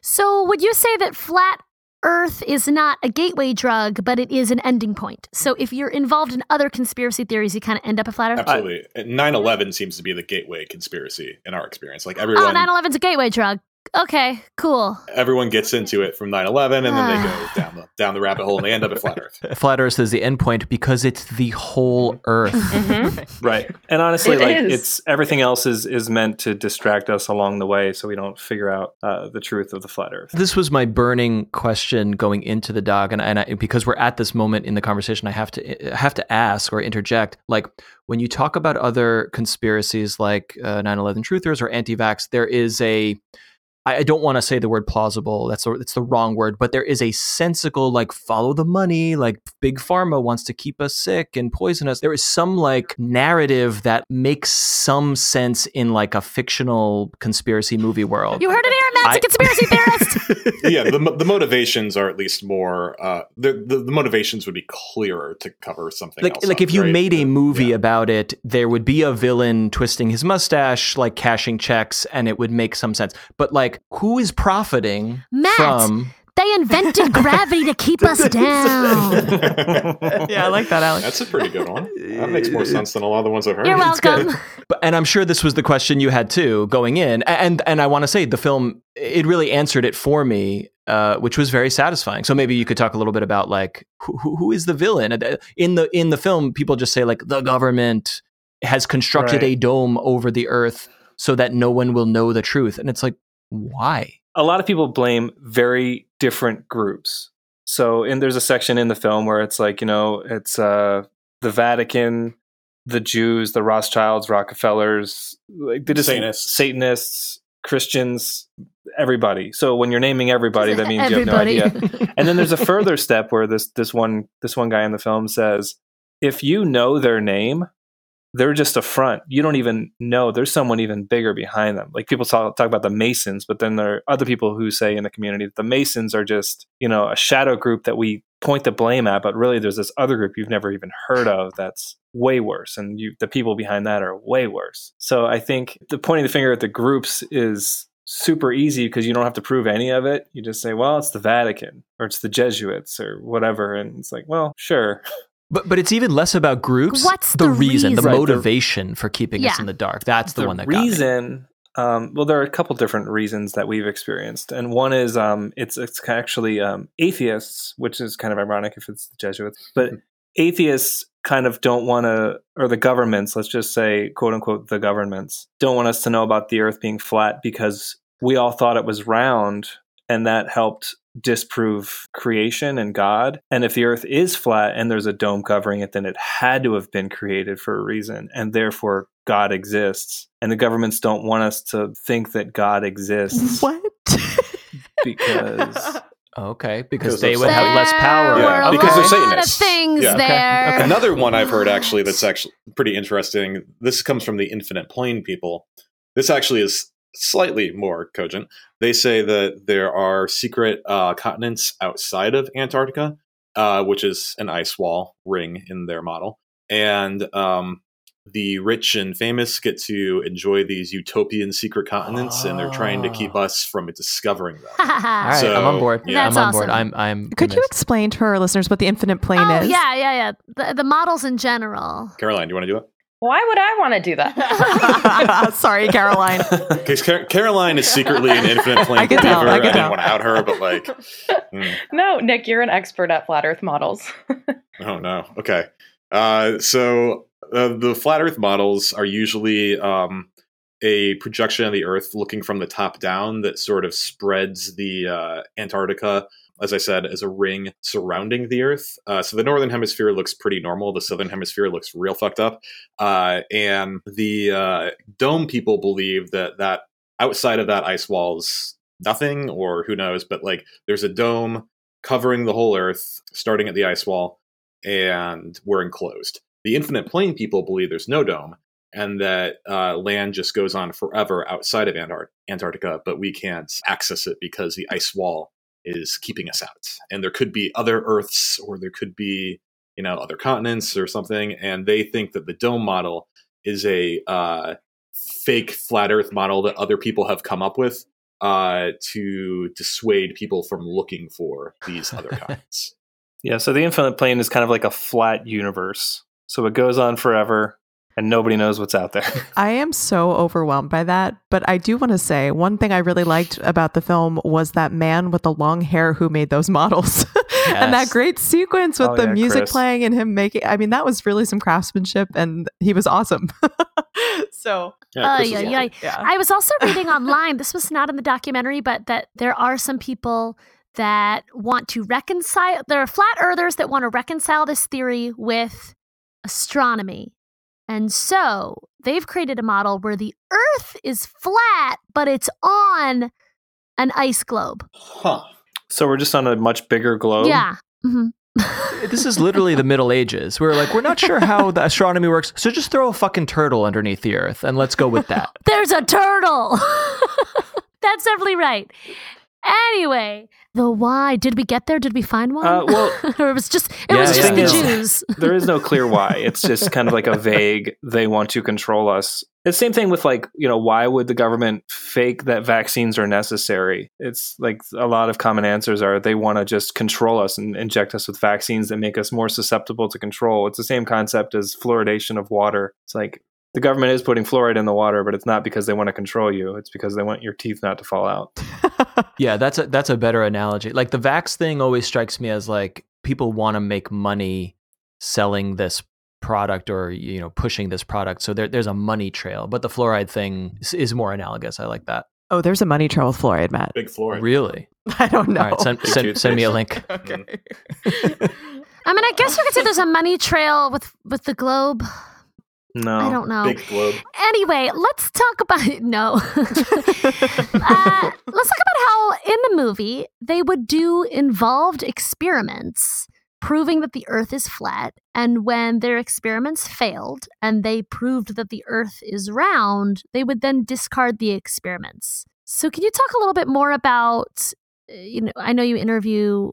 So, would you say that flat Earth is not a gateway drug, but it is an ending point? So, if you're involved in other conspiracy theories, you kind of end up a flat Earth? Absolutely. 9 11 seems to be the gateway conspiracy in our experience. Like Oh, everyone 9 11's a gateway drug. Okay, cool. everyone gets into it from 9-11 and then they go down the down the rabbit hole and they end up at flat earth Flat Earth is the end point because it's the whole Earth. Mhm. Right. And honestly, It like is. it's everything else is is meant to distract us along the way, so we don't figure out uh, the truth of the flat Earth. This was my burning question going into the dog, and, and I, because we're at this moment in the conversation, I have to I have to ask or interject. Like when you talk about other conspiracies like uh, 9/11 truthers or anti-vax, there is a I I don't want to say the word plausible. That's the, that's the wrong word, but there is a sensical like follow the money. Like big pharma wants to keep us sick and poison us. There is some like narrative that makes some sense in like a fictional conspiracy movie world. You heard it here, Matt's I- a conspiracy theorist. yeah, the, the motivations are at least more. Uh, the, the the motivations would be clearer to cover something. like else like up, if you right? made a movie Yeah. about it there would be a villain twisting his mustache like cashing checks and it would make some sense but like who is profiting Matt, from They invented gravity to keep us down. yeah, I like that, Alex. That's a pretty good one. That makes more sense than a lot of the ones I've heard. You're welcome. But, and I'm sure this was the question you had too going in. And and I want to say the film it really answered it for me, uh, which was very satisfying. So maybe you could talk a little bit about like who, who who is the villain Uh, in the in the film? People just say like the government has constructed Right. a dome over the earth so that no one will know the truth, and it's like why? a lot of people blame very different groups. So, and there's a section in the film where it's like, you know, it's uh, the Vatican, the Jews, the Rothschilds, Rockefellers, like the Satanists. Satanists, Christians, everybody. So when you're naming everybody, that means Everybody. you have no idea. And then there's a further step where this this one this one guy in the film says, if you know their name, they're just a front. You don't even know there's someone even bigger behind them. Like people talk, talk about the Masons, but then there are other people who say in the community that the Masons are just, you know, a shadow group that we point the blame at, but really there's this other group you've never even heard of that's way worse. And you, the people behind that are way worse. So I think the pointing the finger at the groups is super easy because you don't have to prove any of it. You just say, well, it's the Vatican or it's the Jesuits or whatever. And it's like, well, sure. But but it's even less about groups. What's the, the reason, the reason? Right, the- motivation for keeping us in the dark? That's the, one that got me. reason um, well there are a couple different reasons that we've experienced and one is um, it's it's actually um, atheists which is kind of ironic if it's the jesuits but atheists kind of don't want to or the governments let's just say quote unquote the governments don't want us to know about the earth being flat because we all thought it was round and that helped disprove creation and God. And if the earth is flat and there's a dome covering it, then it had to have been created for a reason. And therefore, God exists. And the governments don't want us to think that God exists What? because. Okay, because Because they would have less power. There Yeah, were a because they're lot of Satanists. things Yeah. Okay, there. Another one I've heard actually that's actually pretty interesting. This comes from the Infinite Plane people. This actually is slightly more cogent. They say that there are secret uh, continents outside of Antarctica, uh, which is an ice wall ring in their model, and um, the rich and famous get to enjoy these utopian secret continents, and they're trying to keep us from discovering them. All right, So, I'm on board. yeah. I'm That's on board. I'm I'm. Could you explain to our listeners what the infinite plane oh is? yeah, yeah, yeah. The, the models in general. Caroline, do you want to do it? Why would I want to do that? Sorry, Caroline. Because Car- Caroline is secretly an infinite plane I can tell, believer. I can didn't want to out her, but like, mm, no, Nick, you're an expert at flat Earth models. oh no. Okay. Uh, so uh, the flat Earth models are usually um, a projection of the Earth looking from the top down that sort of spreads the uh, Antarctica, as I said, as a ring surrounding the Earth. Uh, so the northern hemisphere looks pretty normal. The southern hemisphere looks real fucked up. Uh, and the uh, dome people believe that that outside of that ice wall is nothing, or who knows, but like there's a dome covering the whole Earth, starting at the ice wall, and we're enclosed. The infinite plane people believe there's no dome and that uh, land just goes on forever outside of Antar- Antarctica, but we can't access it because the ice wall is keeping us out. And there could be other Earths, or there could be, you know, other continents or something. And they think that the dome model is a uh, fake flat Earth model that other people have come up with uh, to dissuade people from looking for these other continents. Yeah, so the infinite plane is kind of like a flat universe. So it goes on forever and nobody knows what's out there. I am so overwhelmed by that. But I do want to say one thing I really liked about the film was that man with the long hair who made those models. and that great sequence with Oh, the yeah, music Chris. playing and him making I mean, that was really some craftsmanship and he was awesome. so Yeah, Uh, yeah, yeah. yeah. I was also reading online, this was not in the documentary, but that there are some people that want to reconcile, there are flat earthers that want to reconcile this theory with astronomy. And so they've created a model where the earth is flat, but it's on an ice globe. Huh. So we're just on a much bigger globe. Yeah. hmm This is literally the Middle Ages. We're like, we're not sure how the astronomy works, so just throw a fucking turtle underneath the Earth and let's go with that. There's a turtle. That's definitely right. Anyway, the why. Did we get there? Did we find one? Uh, well- or it was just it Yeah, was just the yeah. Jews. there is no clear why. It's just kind of like a vague, they want to control us. It's the same thing with like, you know, why would the government fake that vaccines are necessary? It's like a lot of common answers are they want to just control us and inject us with vaccines that make us more susceptible to control. It's the same concept as fluoridation of water. It's like the government is putting fluoride in the water, but it's not because they want to control you. It's because they want your teeth not to fall out. Yeah, that's a that's a better analogy. Like the vax thing always strikes me as like people want to make money selling this product or you know pushing this product. So there, there's a money trail. But the fluoride thing is, is more analogous. I like that. Oh, there's a money trail with fluoride, Matt. Big floor. Really? I don't know. All right, send, send, send me a link. okay. I mean, I guess you could say there's a money trail with with the globe. No. I don't know. Big globe. Anyway, let's talk about no. uh, let's talk about how in the movie they would do involved experiments proving that the Earth is flat, and when their experiments failed and they proved that the Earth is round, they would then discard the experiments. So, can you talk a little bit more about? uh, You know, I know you interview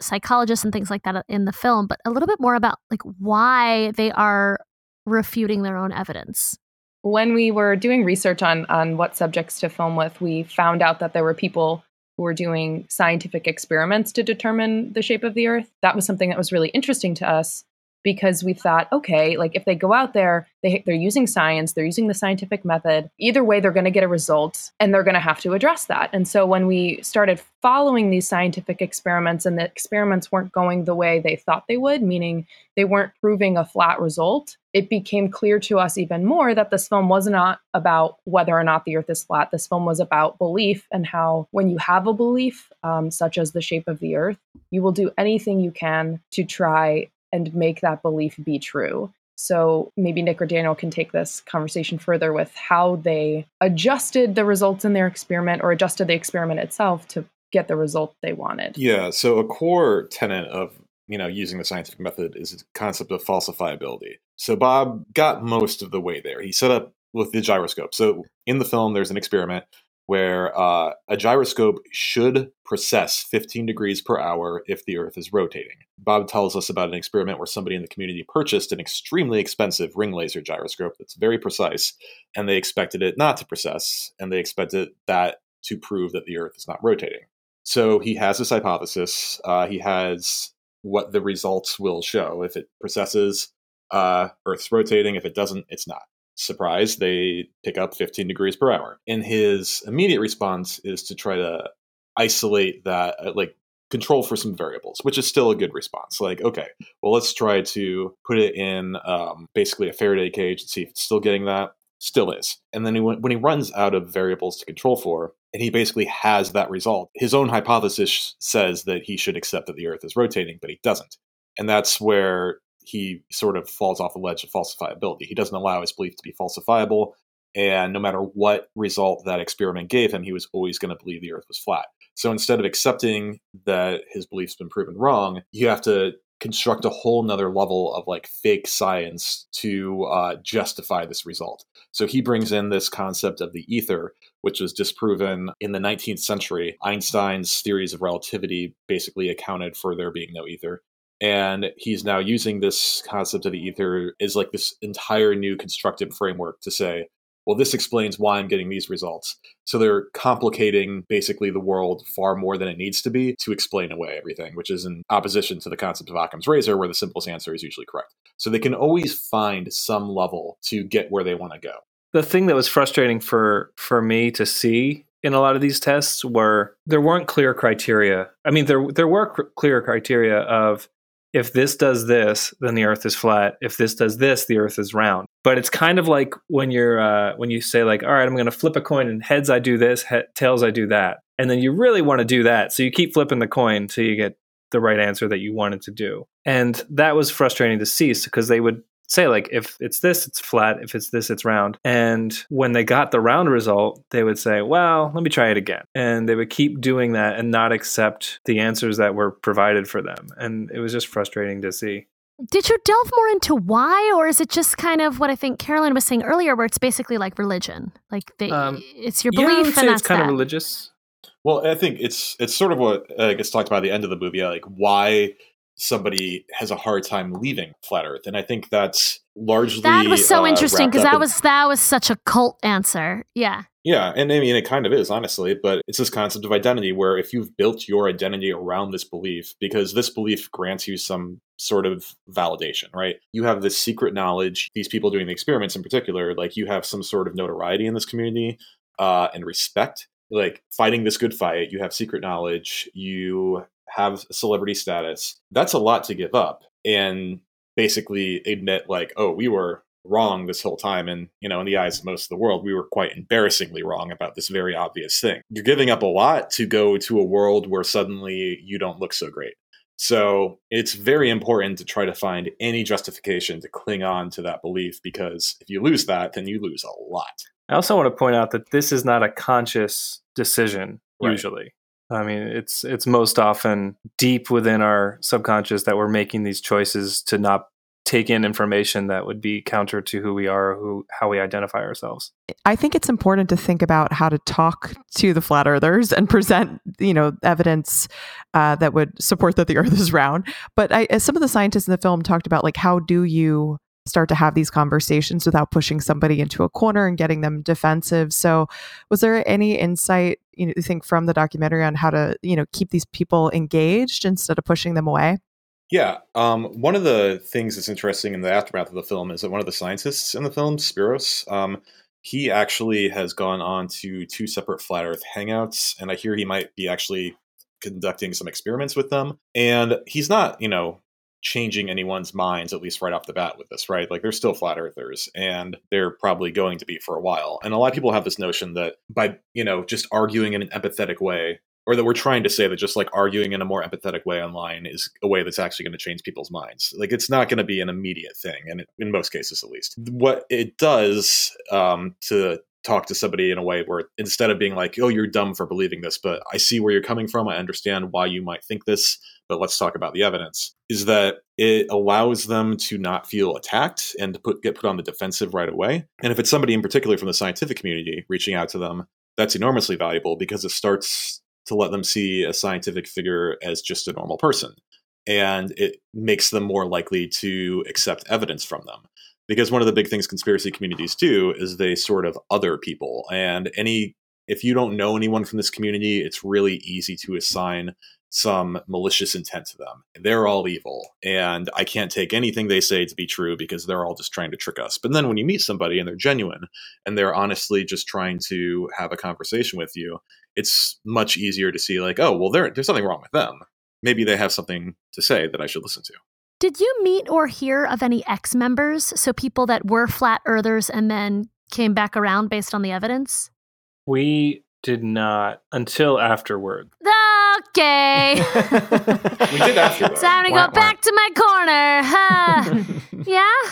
psychologists and things like that in the film, but a little bit more about like why they are refuting their own evidence. when we were doing research on on what subjects to film with, we found out that there were people who were doing scientific experiments to determine the shape of the Earth. That was something that was really interesting to us because we thought, okay, like if they go out there, they they're using science, they're using the scientific method. Either way, they're going to get a result, and they're going to have to address that. And so when we started following these scientific experiments, and the experiments weren't going the way they thought they would, meaning they weren't proving a flat result, it became clear to us even more that this film was not about whether or not the earth is flat. This film was about belief and how, when you have a belief, um, such as the shape of the earth, you will do anything you can to try and make that belief be true. So maybe Nick or Daniel can take this conversation further with how they adjusted the results in their experiment or adjusted the experiment itself to get the result they wanted. Yeah, so a core tenet of you know using the scientific method is the concept of falsifiability. So Bob got most of the way there. He set up with the gyroscope. So in the film, there's an experiment where uh, a gyroscope should precess 15 degrees per hour if the Earth is rotating. Bob tells us about an experiment where somebody in the community purchased an extremely expensive ring laser gyroscope that's very precise, and they expected it not to precess, and they expected that to prove that the Earth is not rotating. So he has this hypothesis. Uh, he has what the results will show. If it precesses, uh, Earth's rotating. If it doesn't, it's not. Surprise, they pick up 15 degrees per hour. And his immediate response is to try to isolate that, uh, like control for some variables, which is still a good response. Like, okay, well, let's try to put it in um, basically a Faraday cage and see if it's still getting that. Still is. And then he, when he runs out of variables to control for, and he basically has that result, his own hypothesis says that he should accept that the Earth is rotating, but he doesn't. And that's where he sort of falls off the ledge of falsifiability. He doesn't allow his belief to be falsifiable. And no matter what result that experiment gave him, he was always going to believe the Earth was flat. So instead of accepting that his belief's been proven wrong, you have to construct a whole nother level of like fake science to uh, justify this result. So he brings in this concept of the ether, which was disproven in the 19th century. Einstein's theories of relativity basically accounted for there being no ether. And he's now using this concept of the ether is like this entire new constructive framework to say, well, this explains why I'm getting these results. So they're complicating basically the world far more than it needs to be to explain away everything, which is in opposition to the concept of Occam's razor, where the simplest answer is usually correct. So they can always find some level to get where they want to go. the thing that was frustrating for for me to see in a lot of these tests were there weren't clear criteria. I mean, there there were clear criteria of if this does this, then the Earth is flat. If this does this, the Earth is round. But it's kind of like when you're uh, when you say like, all right, I'm going to flip a coin, and heads I do this, he- tails I do that, and then you really want to do that, so you keep flipping the coin till you get the right answer that you wanted to do. And that was frustrating to see because they would say like if it's this it's flat. If it's this it's round. And when they got the round result they would say well let me try it again. And they would keep doing that and not accept the answers that were provided for them. And it was just frustrating to see. Did you delve more into why, or is it just kind of what I think Caroline was saying earlier, where it's basically like religion, like they, Um, it's your yeah, I belief, would and say that's it's kind that. of religious. Well, I think it's it's sort of what uh, gets talked about at the end of the movie, like why somebody has a hard time leaving flat Earth, and I think that's largely That was so uh, interesting because that in- was that was such a cult answer. Yeah, Yeah, and I mean it kind of is honestly, but it's this concept of identity where if you've built your identity around this belief, because this belief grants you some sort of validation, right? You have this secret knowledge. These people doing the experiments in particular, like you have some sort of notoriety in this community uh, and respect. Like fighting this good fight, you have secret knowledge. You have celebrity status. That's a lot to give up, and basically admit like, oh, we were wrong this whole time and you know in the eyes of most of the world we were quite embarrassingly wrong about this very obvious thing you're giving up a lot to go to a world where suddenly you don't look so great so it's very important to try to find any justification to cling on to that belief because if you lose that then you lose a lot I also want to point out that this is not a conscious decision Right. usually. I mean, it's it's most often deep within our subconscious that we're making these choices to not take in information that would be counter to who we are, who how we identify ourselves. I think it's important to think about how to talk to the flat earthers and present, you know, evidence uh, that would support that the earth is round. But I, as some of the scientists in the film talked about, like, how do you start to have these conversations without pushing somebody into a corner and getting them defensive? So, was there any insight you, know, you think from the documentary on how to, you know, keep these people engaged instead of pushing them away? Yeah. Um, one of the things that's interesting in the aftermath of the film is that one of the scientists in the film, Spiros, um, he actually has gone on to two separate flat Earth hangouts, and I hear he might be actually conducting some experiments with them. And he's not, you know, changing anyone's minds, at least right off the bat with this, right? Like they're still flat earthers and they're probably going to be for a while. And a lot of people have this notion that by, you know, just arguing in an empathetic way, or that we're trying to say that just like arguing in a more empathetic way online is a way that's actually going to change people's minds. Like it's not going to be an immediate thing, and in most cases, at least. What it does um, to talk to somebody in a way where instead of being like, "Oh, you're dumb for believing this," but I see where you're coming from. I understand why you might think this, but let's talk about the evidence. Is that it allows them to not feel attacked and to put get put on the defensive right away. And if it's somebody in particular from the scientific community reaching out to them, that's enormously valuable because it starts to let them see a scientific figure as just a normal person. And it makes them more likely to accept evidence from them. Because one of the big things conspiracy communities do is they sort of other people. And any if you don't know anyone from this community, it's really easy to assign some malicious intent to them. They're all evil, and I can't take anything they say to be true because they're all just trying to trick us. But then when you meet somebody and they're genuine and they're honestly just trying to have a conversation with you, it's much easier to see, like, oh, well, there's something wrong with them. Maybe they have something to say that I should listen to. Did you meet or hear of any ex members? So people that were flat earthers and then came back around based on the evidence? We did not until afterward. Okay. We did after that. Time to Wah, go back to my corner. Huh. yeah?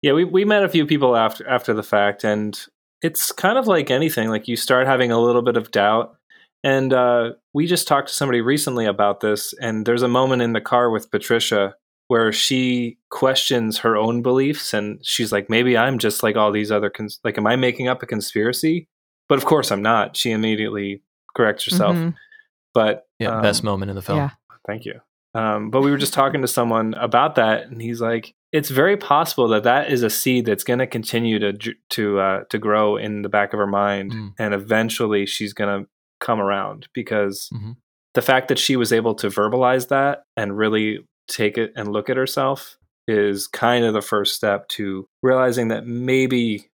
Yeah, we we met a few people after after the fact, and it's kind of like anything. Like you start having a little bit of doubt, and uh, we just talked to somebody recently about this. And there's a moment in the car with Patricia where she questions her own beliefs, and she's like, "Maybe I'm just like all these other cons- like, am I making up a conspiracy?" But of course, I'm not. She immediately corrects herself. Mhm. But Yeah, um, best moment in the film. Yeah. Thank you. Um, but we were just talking to someone about that, and he's like, "It's very possible that that is a seed that's going to continue to to uh, to grow in the back of her mind, Mm. and eventually she's going to come around because Mhm. the fact that she was able to verbalize that and really take it and look at herself is kind of the first step to realizing that maybe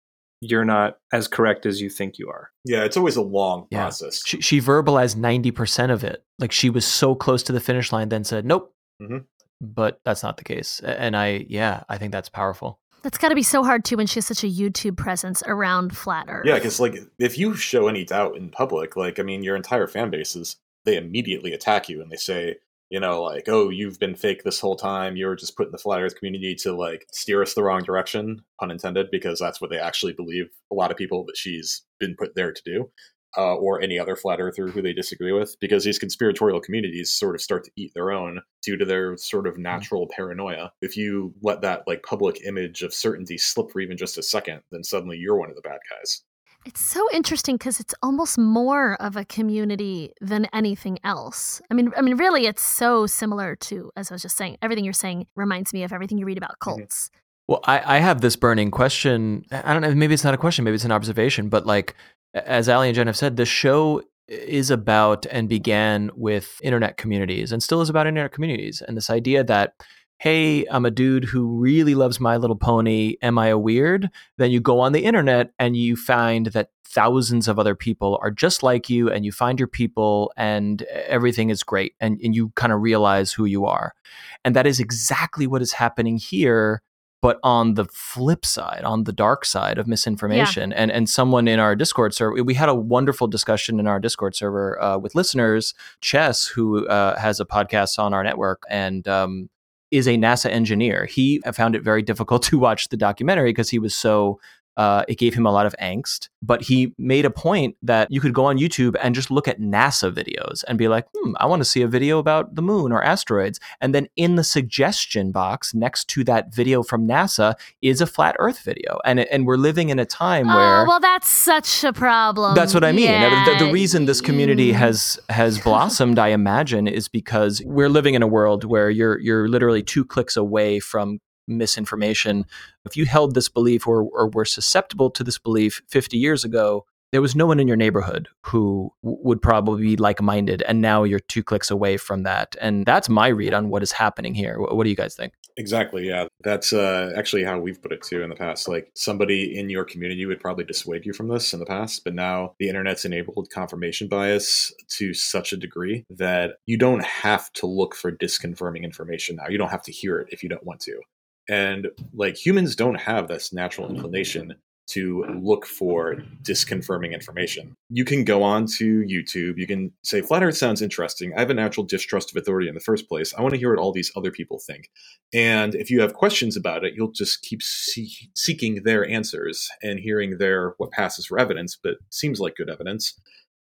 you're not as correct as you think you are. Yeah, it's always a long Yeah. process. She, she verbalized 90% of it. Like she was so close to the finish line, then said, nope. Mhm. But that's not the case. And I, yeah, I think that's powerful. That's got to be so hard too when she has such a YouTube presence around flat Earth. Yeah, because like if you show any doubt in public, like I mean, your entire fan base is they immediately attack you and they say, you know, like, oh, you've been fake this whole time. You're just putting the flat Earth community to like steer us the wrong direction, pun intended, because that's what they actually believe. A lot of people that she's been put there to do, uh, or any other flat earther who they disagree with, because these conspiratorial communities sort of start to eat their own due to their sort of natural paranoia. If you let that like public image of certainty slip for even just a second, then suddenly you're one of the bad guys. It's so interesting because it's almost more of a community than anything else. I mean, I mean, really, it's so similar to, as I was just saying, everything you're saying reminds me of everything you read about mm-hmm. cults. Well, I, I have this burning question. I don't know. Maybe it's not a question. Maybe it's an observation. But like, as Allie and Jen have said, the show is about and began with internet communities and still is about internet communities. And this idea that hey, I'm a dude who really loves My Little Pony. Am I a weird? Then you go on the internet and you find that thousands of other people are just like you, and you find your people, and everything is great. And, and you kind of realize who you are. And that is exactly what is happening here. But on the flip side, on the dark side of misinformation, yeah. and and someone in our Discord server, we had a wonderful discussion in our Discord server uh, with listeners. Chess, who uh, has a podcast on our network, and um, is a NASA engineer. He found it very difficult to watch the documentary because he was so uh, it gave him a lot of angst. But he made a point that you could go on YouTube and just look at NASA videos and be like, hmm, I want to see a video about the moon or asteroids. And then in the suggestion box next to that video from NASA is a flat Earth video. And, and we're living in a time oh, where. well, that's such a problem. That's what I mean. Yeah. The, the reason this community has has blossomed, I imagine, is because we're living in a world where you're you're literally two clicks away from misinformation. If you held this belief or, or were susceptible to this belief 50 years ago, there was no one in your neighborhood who would probably be like minded. And now you're two clicks away from that. And that's my read on what is happening here. What, what do you guys think? Exactly. Yeah. That's uh, actually how we've put it too in the past. Like somebody in your community would probably dissuade you from this in the past, but now the internet's enabled confirmation bias to such a degree that you don't have to look for disconfirming information now. You don't have to hear it if you don't want to. And like humans don't have this natural mm-hmm. inclination to look for disconfirming information. You can go on to YouTube, you can say, Flat Earth sounds interesting. I have a natural distrust of authority in the first place. I want to hear what all these other people think. And if you have questions about it, you'll just keep see- seeking their answers and hearing their what passes for evidence, but seems like good evidence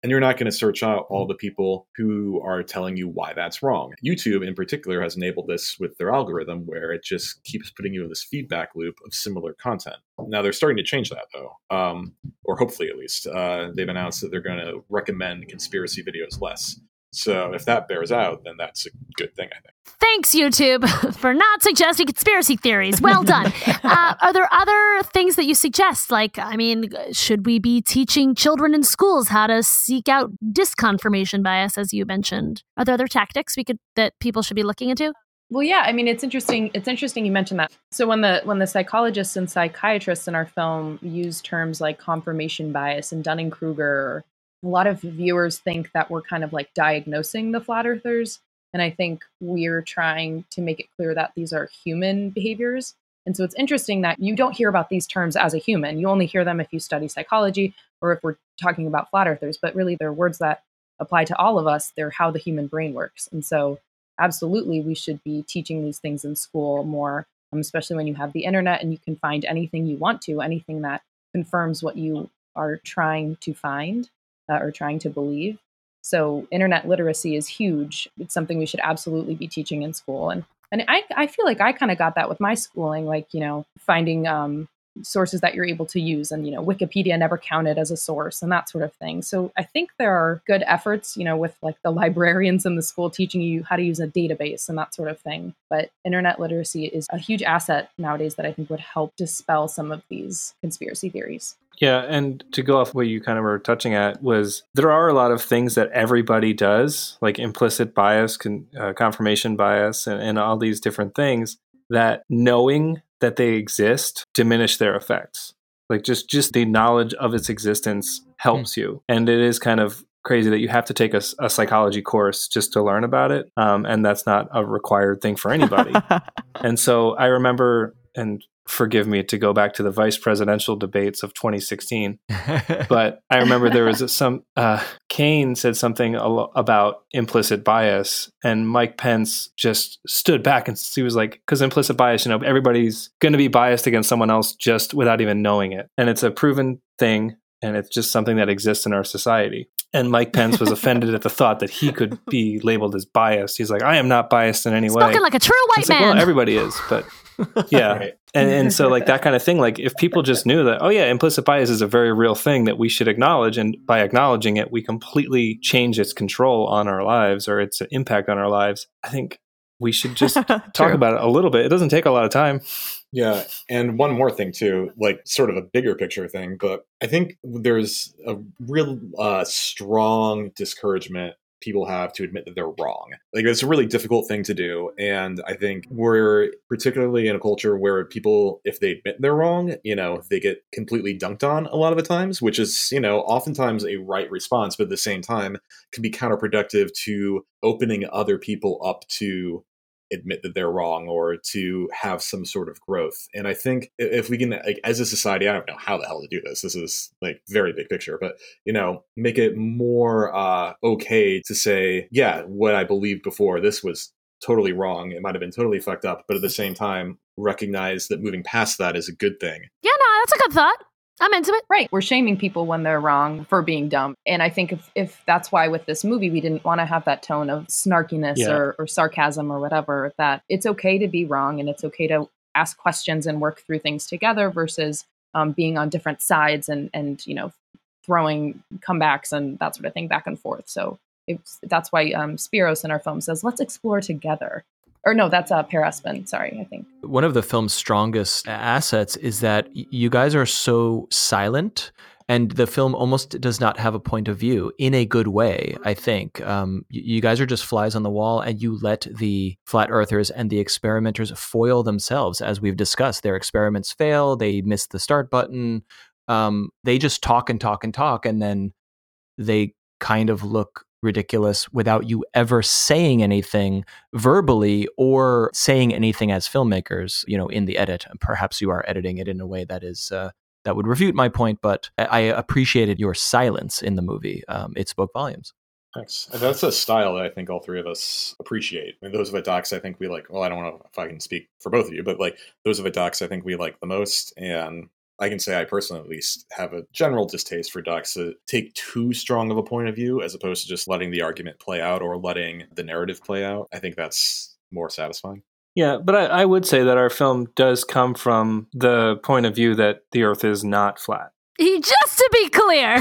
and you're not going to search out all the people who are telling you why that's wrong. YouTube, in particular, has enabled this with their algorithm where it just keeps putting you in this feedback loop of similar content. Now, they're starting to change that, though, um, or hopefully at least. Uh, they've announced that they're going to recommend conspiracy videos less. So if that bears out, then that's a good thing, I think. Thanks, YouTube, for not suggesting conspiracy theories. Well done. uh, are there other things that you suggest? Like, I mean, should we be teaching children in schools how to seek out disconfirmation bias, as you mentioned? Are there other tactics we could that people should be looking into? Well, yeah, I mean, it's interesting. It's interesting you mentioned that. So when the when the psychologists and psychiatrists in our film use terms like confirmation bias and Dunning Kruger a lot of viewers think that we're kind of like diagnosing the flat earthers. And I think we're trying to make it clear that these are human behaviors. And so it's interesting that you don't hear about these terms as a human. You only hear them if you study psychology or if we're talking about flat earthers, but really they're words that apply to all of us. They're how the human brain works. And so, absolutely, we should be teaching these things in school more, um, especially when you have the internet and you can find anything you want to, anything that confirms what you are trying to find uh, or trying to believe. So internet literacy is huge. It's something we should absolutely be teaching in school. And and I, I feel like I kind of got that with my schooling, like, you know, finding um, sources that you're able to use and you know wikipedia never counted as a source and that sort of thing. So i think there are good efforts you know with like the librarians in the school teaching you how to use a database and that sort of thing. But internet literacy is a huge asset nowadays that i think would help dispel some of these conspiracy theories. Yeah, and to go off what you kind of were touching at was there are a lot of things that everybody does, like implicit bias, con, uh, confirmation bias, and, and all these different things that knowing that they exist diminish their effects. Like just just the knowledge of its existence helps mm. you, and it is kind of crazy that you have to take a, a psychology course just to learn about it, um, and that's not a required thing for anybody. and so I remember, and forgive me to go back to the vice presidential debates of 2016 but i remember there was some uh, Kaine said something about implicit bias and mike pence just stood back and he was like because implicit bias you know everybody's going to be biased against someone else just without even knowing it and it's a proven thing and it's just something that exists in our society and Mike Pence was offended at the thought that he could be labeled as biased. He's like, I am not biased in any Spoken way. like a true white man. Like, well, everybody is, but yeah. Right. And and so like that kind of thing, like if people just knew that, oh yeah, implicit bias is a very real thing that we should acknowledge, and by acknowledging it, we completely change its control on our lives or its impact on our lives. I think we should just talk about it a little bit. It doesn't take a lot of time. Yeah, and one more thing too, like sort of a bigger picture thing, but I think there's a real uh, strong discouragement people have to admit that they're wrong. Like it's a really difficult thing to do, and I think we're particularly in a culture where people, if they admit they're wrong, you know, they get completely dunked on a lot of the times, which is you know oftentimes a right response, but at the same time can be counterproductive to opening other people up to admit that they're wrong or to have some sort of growth. And I think if we can, like, as a society, I don't know how the hell to do this. This is like very big picture, but you know, make it more uh, okay to say, yeah, what I believed before, this was totally wrong. It might have been totally fucked up, but at the same time, recognize that moving past that is a good thing. Yeah, no, that's a good thought. I'm into it. Right. We're shaming people when they're wrong for being dumb. And I think if, if that's why with this movie, we didn't want to have that tone of snarkiness yeah. or, or sarcasm or whatever, that it's okay to be wrong and it's okay to ask questions and work through things together versus um, being on different sides and, and, you know, throwing comebacks and that sort of thing back and forth. So it's, that's why um, Spiros in our film says, let's explore together or no, that's uh, Per Espen. Sorry, I think. One of the film's strongest assets is that you guys are so silent, and the film almost does not have a point of view in a good way. I think um, you guys are just flies on the wall, and you let the flat earthers and the experimenters foil themselves, as we've discussed. Their experiments fail; they miss the start button. Um, they just talk and talk and talk, and then they kind of look ridiculous without you ever saying anything verbally or saying anything as filmmakers you know in the edit perhaps you are editing it in a way that is uh, that would refute my point but i appreciated your silence in the movie um, it spoke volumes Thanks. That's a style that I think all three of us appreciate. I mean, those of it docs, I think we like. Well, I don't know if I can speak for both of you, but like those of it docs, I think we like the most. And I can say I personally at least have a general distaste for docs that take too strong of a point of view as opposed to just letting the argument play out or letting the narrative play out. I think that's more satisfying. Yeah, but I, I would say that our film does come from the point of view that the Earth is not flat. Just to be clear,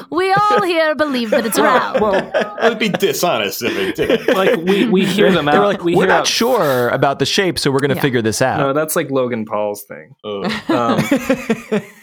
we all here believe that it's round. Well, it would be dishonest if it didn't. Like we, we hear them out. They're like, we we're not out. sure about the shape, so we're going to Yeah. figure this out. No, that's like Logan Paul's thing. Ugh. Um,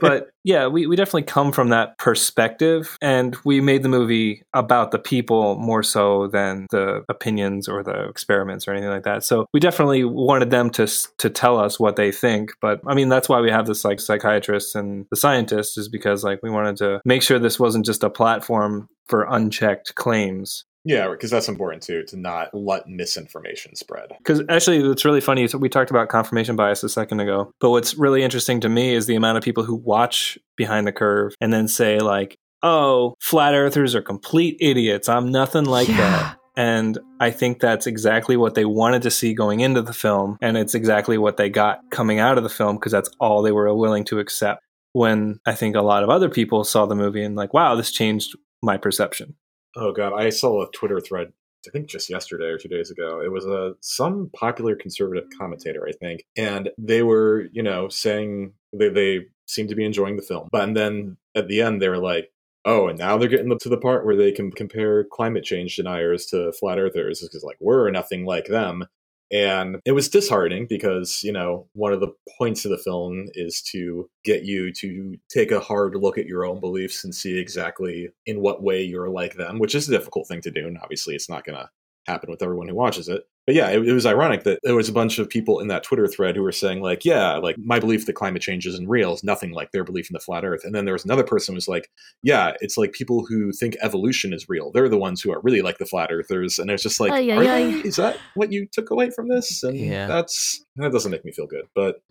but yeah, we, we definitely come from that perspective, and we made the movie about the people more so than the opinions or the experiments or anything like that. So we definitely wanted them to to tell us what they think. But I mean, that's why we have this like psychiatrists and the scientists is because like we wanted to make sure this wasn't just a platform for unchecked claims. Yeah, because that's important too, to not let misinformation spread. Because actually, what's really funny is we talked about confirmation bias a second ago. But what's really interesting to me is the amount of people who watch Behind the Curve and then say, like, oh, flat earthers are complete idiots. I'm nothing like that. And I think that's exactly what they wanted to see going into the film. And it's exactly what they got coming out of the film because that's all they were willing to accept. When I think a lot of other people saw the movie and, like, wow, this changed my perception. Oh god, I saw a Twitter thread. I think just yesterday or two days ago. It was a some popular conservative commentator, I think, and they were, you know, saying they they seemed to be enjoying the film, but and then at the end they were like, "Oh, and now they're getting to the part where they can compare climate change deniers to flat earthers because like we're nothing like them." And it was disheartening because, you know, one of the points of the film is to get you to take a hard look at your own beliefs and see exactly in what way you're like them, which is a difficult thing to do. And obviously, it's not going to happen with everyone who watches it. But yeah, it, it, was ironic that there was a bunch of people in that Twitter thread who were saying like, yeah, like my belief that climate change isn't real is nothing like their belief in the flat Earth. And then there was another person who was like, yeah, it's like people who think evolution is real. They're the ones who are really like the flat Earthers. And it's just like, Ay, ay, are ay. they? is that what you took away from this? And Yeah. that's that doesn't make me feel good, but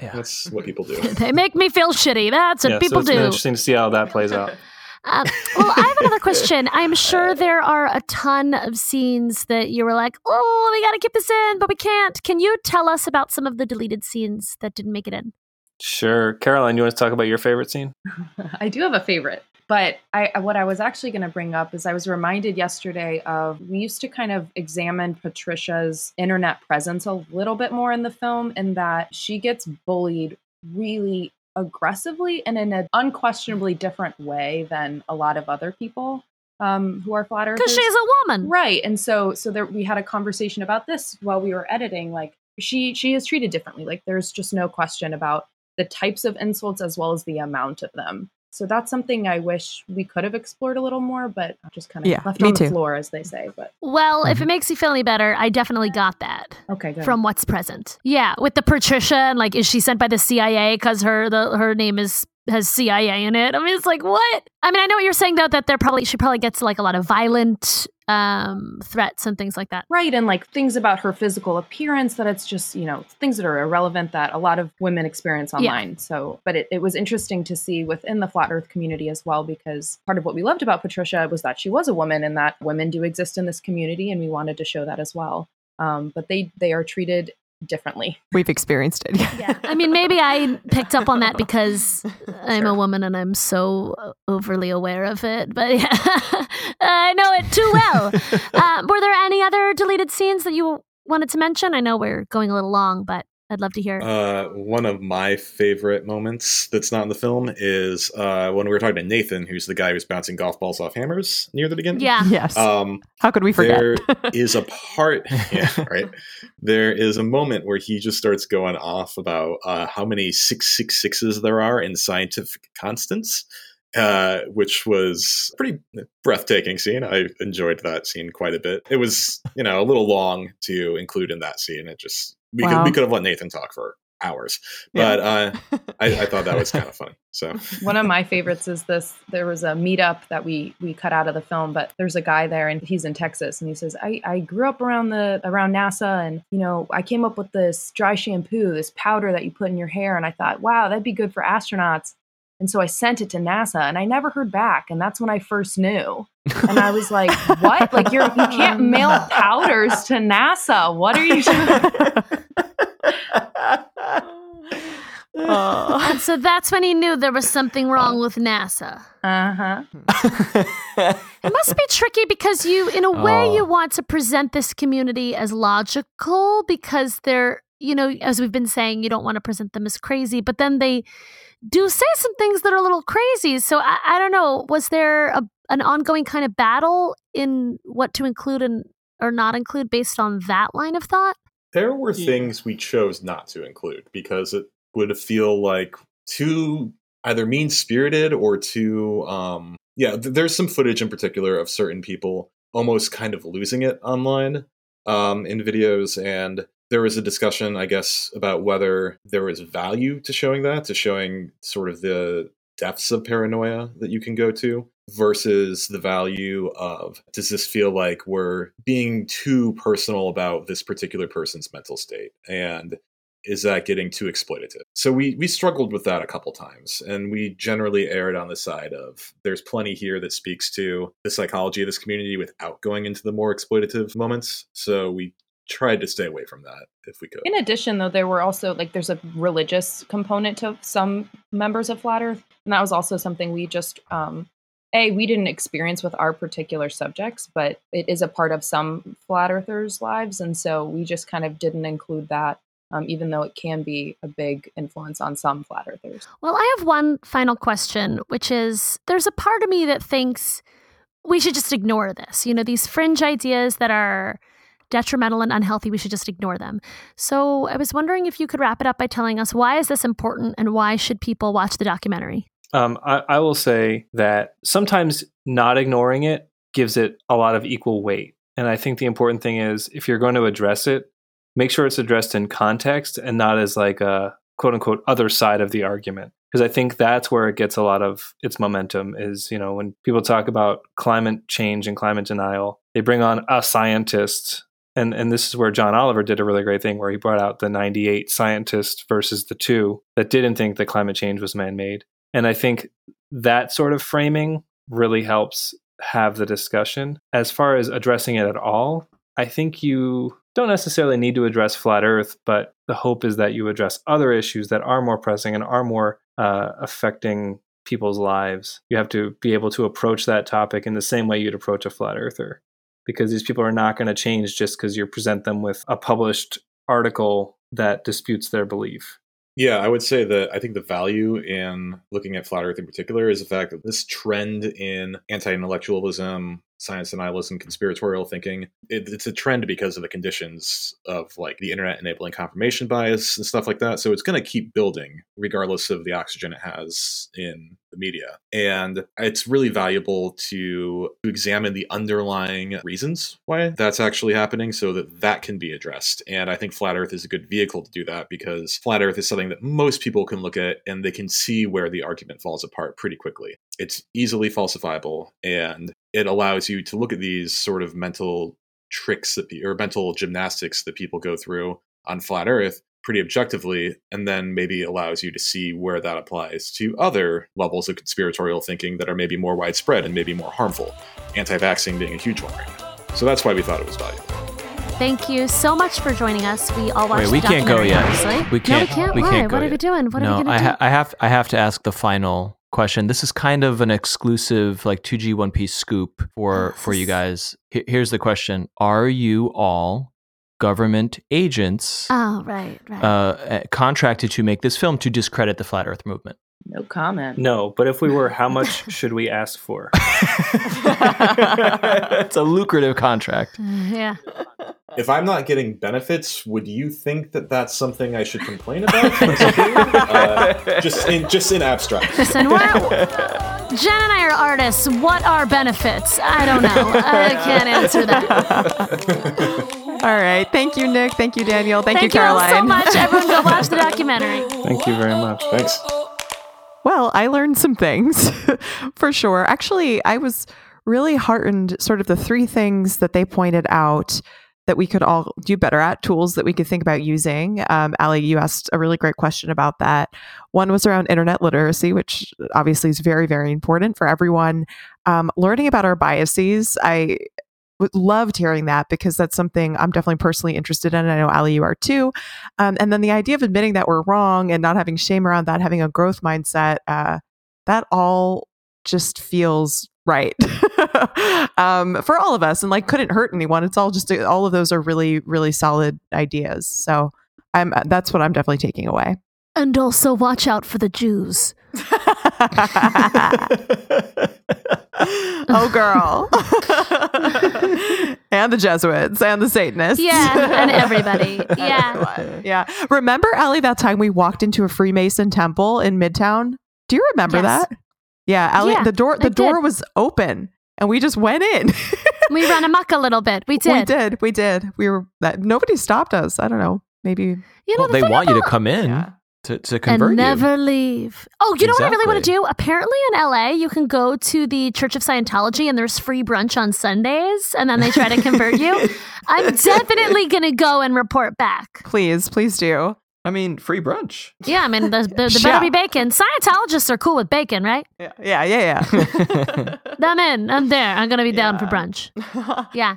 Yeah. that's what people do. they make me feel shitty. That's what yeah, people so it's been do. interesting to see how that plays out. Um, well, I have another question. I'm sure there are a ton of scenes that you were like, oh, we got to keep this in, but we can't. Can you tell us about some of the deleted scenes that didn't make it in? Sure, Caroline, you want to talk about your favorite scene? I do have a favorite, but I what I was actually going to bring up is I was reminded yesterday of we used to kind of examine Patricia's internet presence a little bit more in the film, in that she gets bullied really aggressively and in an unquestionably different way than a lot of other people um, who are flat Because she's a woman. Right. And so so there we had a conversation about this while we were editing. Like she she is treated differently. Like there's just no question about the types of insults as well as the amount of them. So that's something I wish we could have explored a little more, but just kind of Yeah, left me on too. the floor, as they say. But Well, if mm-hmm. it makes you feel any better, I definitely got that okay, good. from what's present. Yeah, with the Patricia and like, is she sent by the CIA because her the her name is has CIA in it? I mean, it's like what? I mean, I know what you're saying though that they're probably she probably gets like a lot of violent um threats and things like that. right and like things about her physical appearance that it's just you know things that are irrelevant that a lot of women experience Yeah. online so but it, it was interesting to see within the flat earth community as well because part of what we loved about patricia was that she was a woman and that women do exist in this community and we wanted to show that as well um, but they they are treated differently We've experienced it. Yeah. I mean, maybe I picked up on that because I'm a woman and I'm so uh, overly aware of it. But yeah, I know it too well. Uh, were there any other deleted scenes that you wanted to mention? I know we're going a little long, but I'd love to hear. Uh, one of my favorite moments that's not in the film is uh, when we were talking to Nathan, who's the guy who's bouncing golf balls off hammers near the beginning. yeah. yes. Um, How could we forget? there is a part, yeah, right. There is a moment where he just starts going off about uh, how many six six sixes there are in scientific constants, uh, which was a pretty breathtaking scene. I enjoyed that scene quite a bit. It was, you know, a little long to include in that scene. It just we Wow. could we could have let Nathan talk for hours, Yeah. but uh, I, I thought that was kind of funny. So one of my favorites is this there was a meetup that we we cut out of the film but there's a guy there and he's in texas and he says i i grew up around the around nasa and you know i came up with this dry shampoo this powder that you put in your hair and i thought wow that'd be good for astronauts and so i sent it to nasa and i never heard back and that's when i first knew and i was like what like you're you can't mail powders to nasa what are you doing. And so that's when he knew there was something wrong with NASA. uh-huh It must be tricky because you, in a way, Oh. you want to present this community as logical because they're, you know, as we've been saying, you don't want to present them as crazy, but then they do say some things that are a little crazy. So I, I don't know. Was there a, an ongoing kind of battle in what to include and or not include based on that line of thought? There were Yeah. things we chose not to include because it would feel like too either mean spirited or too um yeah th- there's some footage in particular of certain people almost kind of losing it online um in videos and there was a discussion i guess about whether there was value to showing that to showing sort of the depths of paranoia that you can go to versus the value of does this feel like we're being too personal about this particular person's mental state? And is that getting too exploitative? So we we struggled with that a couple times and we generally erred on the side of there's plenty here that speaks to the psychology of this community without going into the more exploitative moments. So we tried to stay away from that if we could. In addition, though, there were also like there's a religious component to some members of Flat Earth, and that was also something we just um, a we didn't experience with our particular subjects, but it is a part of some Flat Earthers' lives, and so we just kind of didn't include that, um, even though it can be a big influence on some Flat Earthers. Well, I have one final question, which is there's a part of me that thinks we should just ignore this. You know, these fringe ideas that are detrimental and unhealthy, we should just ignore them. So I was wondering if you could wrap it up by telling us why is this important and why should people watch the documentary? Um, I, I will say that sometimes not ignoring it gives it a lot of equal weight. And I think the important thing is if you're going to address it, make sure it's addressed in context and not as like a quote unquote other side of the argument. Because I think that's where it gets a lot of its momentum is, you know, when people talk about climate change and climate denial, they bring on a scientist. And, and this is where John Oliver did a really great thing where he brought out the 98 scientists versus the two that didn't think that climate change was man made. And I think that sort of framing really helps have the discussion. As far as addressing it at all, I think you don't necessarily need to address flat Earth, but the hope is that you address other issues that are more pressing and are more uh, affecting people's lives. You have to be able to approach that topic in the same way you'd approach a flat earther, because these people are not going to change just because you present them with a published article that disputes their belief. Yeah, I would say that I think the value in looking at flat Earth in particular is the fact that this trend in anti intellectualism, science denialism, conspiratorial thinking, it, it's a trend because of the conditions of like the internet enabling confirmation bias and stuff like that. So it's going to keep building regardless of the oxygen it has in the media. And it's really valuable to, to examine the underlying reasons why that's actually happening so that that can be addressed. And I think Flat Earth is a good vehicle to do that because Flat Earth is something that most people can look at and they can see where the argument falls apart pretty quickly. It's easily falsifiable and it allows you to look at these sort of mental tricks that pe- or mental gymnastics that people go through on flat earth pretty objectively and then maybe allows you to see where that applies to other levels of conspiratorial thinking that are maybe more widespread and maybe more harmful anti-vaxxing being a huge one right now so that's why we thought it was valuable Thank you so much for joining us. We all watched Wait, we the can't go documentary, yet. obviously. We can't. No, we can't. we Why? can't go what are yet. we doing? What no, are we going I, to do? I have I have to ask the final question. This is kind of an exclusive, like two G One Piece scoop for Oh, for you guys. H- here's the question: Are you all government agents oh, right, right. uh, uh, contracted to make this film to discredit the flat Earth movement? No comment. No, but if we were, how much should we ask for? it's a lucrative contract. Uh, yeah. if i'm not getting benefits would you think that that's something i should complain about uh, just in just in abstract Listen, we're, Jen and I are artists. What are benefits? I don't know. I can't answer that. All right. Thank you, Nick. Thank you, Daniel. Thank, Thank you, you all Caroline. so much. Everyone go watch the documentary. Thank you very much. thanks Well, I learned some things for sure. Actually, I was really heartened, sort of the three things that they pointed out that we could all do better at, tools that we could think about using. Um, Allie, you asked a really great question about that. One was around internet literacy, which obviously is very, very important for everyone. Um, learning about our biases, I loved hearing that because that's something I'm definitely personally interested in. I know Allie, you are too. Um, and then the idea of admitting that we're wrong and not having shame around that, having a growth mindset, uh, that all just feels right um, for all of us and like couldn't hurt anyone. It's all just all of those are really, really solid ideas. So I'm that's what I'm definitely taking away. And also watch out for the Jews. oh, girl. and the Jesuits and the Satanists. Yeah, and everybody. Yeah. yeah. Remember, Allie, that time we walked into a Freemason temple in Midtown? Do you remember Yes. that? Yeah, Allie, Yeah, the door I the door did. was open and we just went in. We ran amok a little bit. We did. We did. We did. We were that nobody stopped us. I don't know. Maybe You know, well, the they thing want you to come in Yeah. To, to convert and you. never leave. Oh, you know what I really want to do? Apparently in LA, you can go to the Church of Scientology and there's free brunch on Sundays and then they try to convert you. I'm definitely going to go and report back. please, please do. I mean, free brunch. Yeah, I mean, the, the, the better be bacon. Scientologists are cool with bacon, right? Yeah, yeah, yeah. yeah. I'm in. I'm there. I'm going to be down for brunch. Yeah.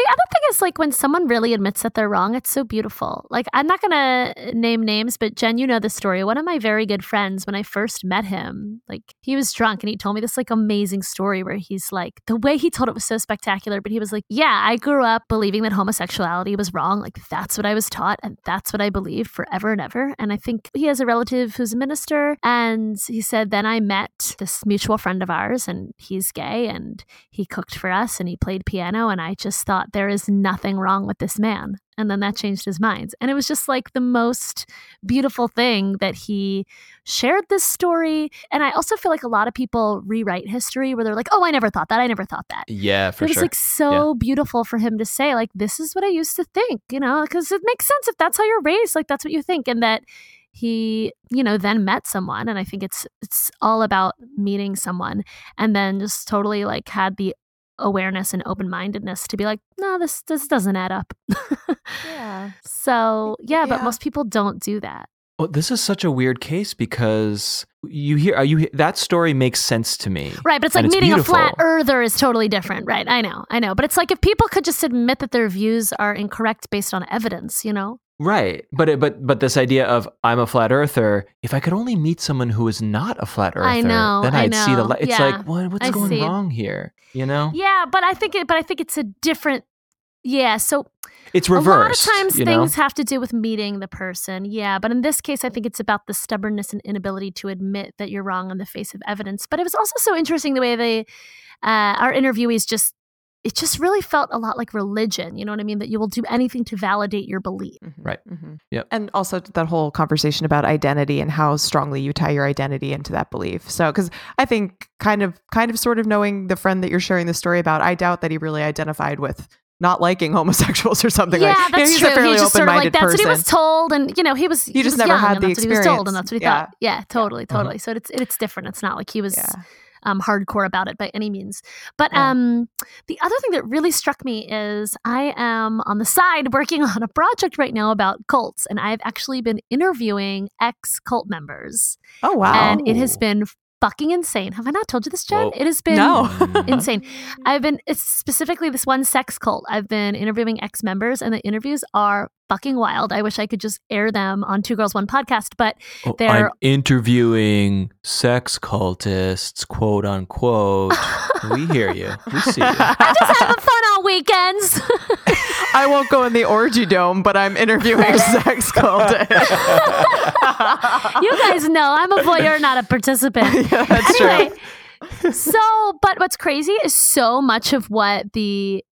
The other thing is like when someone really admits that they're wrong, it's so beautiful. Like I'm not gonna uh, name names, but Jen, you know the story. One of my very good friends, when I first met him, like he was drunk and he told me this like amazing story where he's like the way he told it was so spectacular, but he was like, Yeah, I grew up believing that homosexuality was wrong. Like that's what I was taught and that's what I believed forever and ever. And I think he has a relative who's a minister, and he said, Then I met this mutual friend of ours and he's gay and he cooked for us and he played piano and I just thought thought there is nothing wrong with this man. And then that changed his mind. And it was just like the most beautiful thing that he shared this story. And I also feel like a lot of people rewrite history where they're like, oh, I never thought that. I never thought that. Yeah, for it was sure. like so beautiful for him to say, like, this is what I used to think, you know, because it makes sense if that's how you're raised, like that's what you think. And that he, you know, then met someone. And I think it's it's all about meeting someone and then just totally like had the awareness and open-mindedness to be like no this this doesn't add up. Yeah. so yeah, but most people don't do that. Well, this is such a weird case because you hear are you that story makes sense to me. right but it's like it's meeting a flat earther is totally different right? I know i know. But it's like if people could just admit that their views are incorrect based on evidence you know Right. But it, but but this idea of I'm a flat earther, if I could only meet someone who is not a flat earther, I know, then I I'd see the light. It's Yeah, like, what what's I going see. wrong here? You know? yeah but i think it but i think it's a different yeah so It's a lot of times you know? things have to do with meeting the person yeah but in this case i think it's about the stubbornness and inability to admit that you're wrong in the face of evidence but it was also so interesting the way they uh, our interviewees just it just really felt a lot like religion you know what i mean that you will do anything to validate your belief Right. Mm-hmm. Yep. And also that whole conversation about identity and how strongly you tie your identity into that belief. So, because I think kind of, kind of, sort of knowing the friend that you're sharing the story about, I doubt that he really identified with not liking homosexuals or something yeah like. you know, that's he's true a fairly he just sort of like open-minded that's what he person. was told and you know he was he, just was never young, had and the that's what he was told and that's what he Yeah. thought yeah totally Uh-huh. totally so it's it's different it's not like he was Yeah. Um, hardcore about it by any means. But Yeah. um, the other thing that really struck me is I am on the side working on a project right now about cults, and I've actually been interviewing ex cult members, Oh wow! and it has been fucking insane. Have I not told you this, Jen? Whoa. It has been No. Insane. I've been it's specifically this one sex cult. I've been interviewing ex members, and the interviews are fucking wild. I wish I could just air them on Two Girls One podcast, but Oh, They're- I'm interviewing sex cultists, quote unquote. we hear you. We see you. I'm just having fun on weekends. I won't go in the orgy dome, but I'm interviewing sex cultists. you guys know I'm a voyeur, not a participant. yeah, that's true. anyway, so, but what's crazy is so much of what the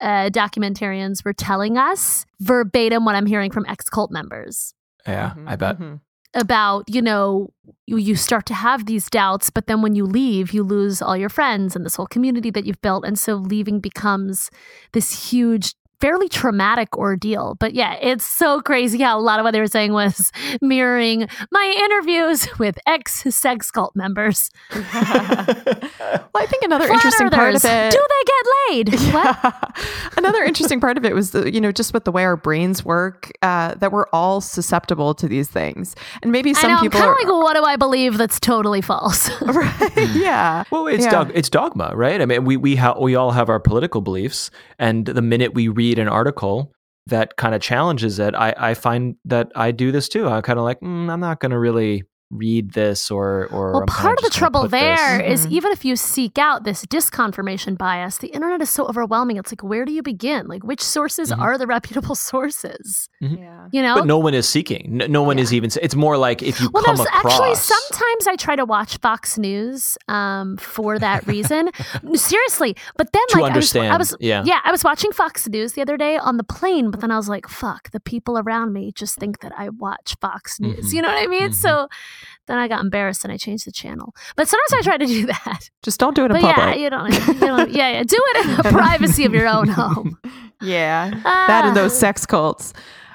uh, documentarians were telling us verbatim what I'm hearing from ex cult members Yeah, I bet. Mhm. about, you know, you, you start to have these doubts, but then when you leave, you lose all your friends and this whole community that you've built. And so leaving becomes this huge, fairly traumatic ordeal. But yeah, it's so crazy how a lot of what they were saying was mirroring my interviews with ex sex cult members. well, I think another Flat interesting part of it. Do they get laid? What? Yeah. Another interesting part of it was, the, you know, just with the way our brains work, uh, that we're all susceptible to these things, and maybe I some know, I'm people kind are of like, what do I believe that's totally false? right. Yeah. Well, it's Yeah. dog, it's dogma, right? I mean, we we ha- we all have our political beliefs, and the minute we read an article that kind of challenges it, I I find that I do this too. I'm kind of like, mm, I'm not going to really read this, or or Well, I'm part of the trouble put this- there is Mhm. even if you seek out this disconfirmation bias, the internet is so overwhelming. It's like, where do you begin? Like, which sources Mhm. are the reputable sources? Yeah. You know? But no one is seeking. No, no one is even. It's more like if you well, come across. actually, sometimes I try to watch Fox News um, for that reason. Seriously, but then To like I was, I was, yeah. yeah, I was watching Fox News the other day on the plane, but then I was like, "Fuck!" The people around me just think that I watch Fox News. Mhm. You know what I mean? Mhm. So then I got embarrassed and I changed the channel. But sometimes I try to do that. Just don't do it in But yeah, public. you don't, you don't. Yeah, yeah. Do it in the privacy of your own home. Yeah. That and those Ah. sex cults.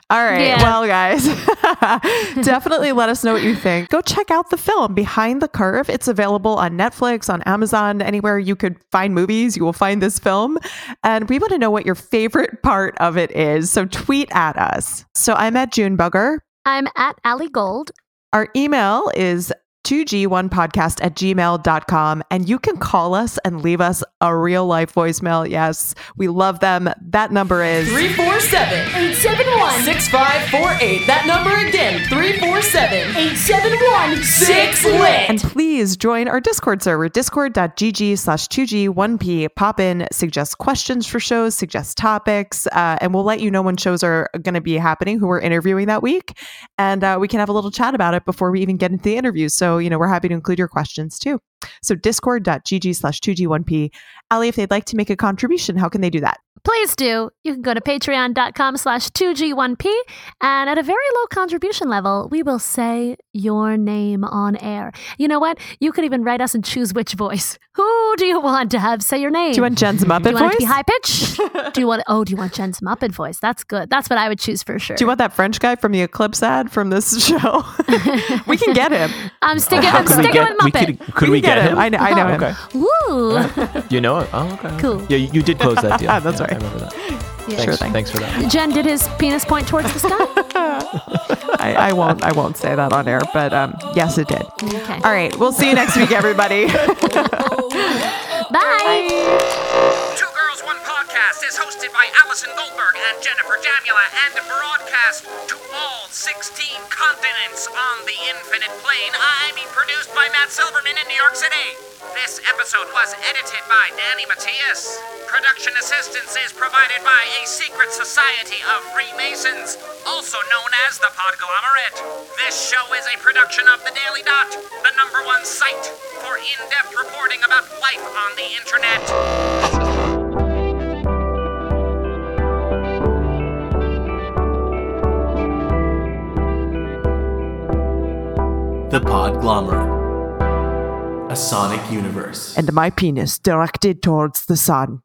All right. Yeah. Well, guys, definitely let us know what you think. Go check out the film Behind the Curve. It's available on Netflix, on Amazon, anywhere you could find movies, you will find this film. And we want to know what your favorite part of it is. So tweet at us. So I'm at Junebugger. I'm at Allie Gold. Our email is 2g1podcast at gmail.com. And you can call us and leave us a real life voicemail. Yes, we love them. That number is 347 871 6548. That number again 347 871 6 lit. And please join our Discord server, discord.gg slash 2G1P. Pop in, suggest questions for shows, suggest topics, uh, and we'll let you know when shows are going to be happening, who we're interviewing that week. And uh, we can have a little chat about it before we even get into the interviews. So, you know, we're happy to include your questions too. So discord.gg slash 2G1P. Allie, if they'd like to make a contribution, how can they do that? Please do. You can go to patreon.com slash 2G1P, and at a very low contribution level, we will say your name on air. You know what? You could even write us and choose which voice. Who do you want to have say your name? Do you want Jen's Muppet Do you want voice? it to be high pitch? do you want? Oh, do you want Jen's Muppet voice? That's good. That's what I would choose for sure. Do you want that French guy from the Eclipse ad from this show? we can get him. I'm sticking. How I'm sticking get? with We Muppet. could. Could we, can get him? I know, I know him. Okay. Woo! You know it. Oh, okay. Cool. Yeah, you, you did close that deal. That's Yeah, right. I remember that. Yeah. Thanks, Sure thing. Thanks for that. Jen did his penis point towards the sky. I, I won't. I won't say that on air, but um, yes, it did. Okay. All right, we'll see you next week, everybody. Bye. Two Girls One Podcast is hosted by Allison Goldberg and Jennifer Jamula and broadcast to all 16 continents on the infinite plane. I mean, produced by Matt Silverman in New York City. This episode was edited by Danny Matias. Production assistance is provided by a secret society of Freemasons, also known as the Podglomerate. This show is a production of The Daily Dot, the number one site for in depth reporting about life on the internet. The Podglomerate. A sonic universe. and my penis directed towards the sun.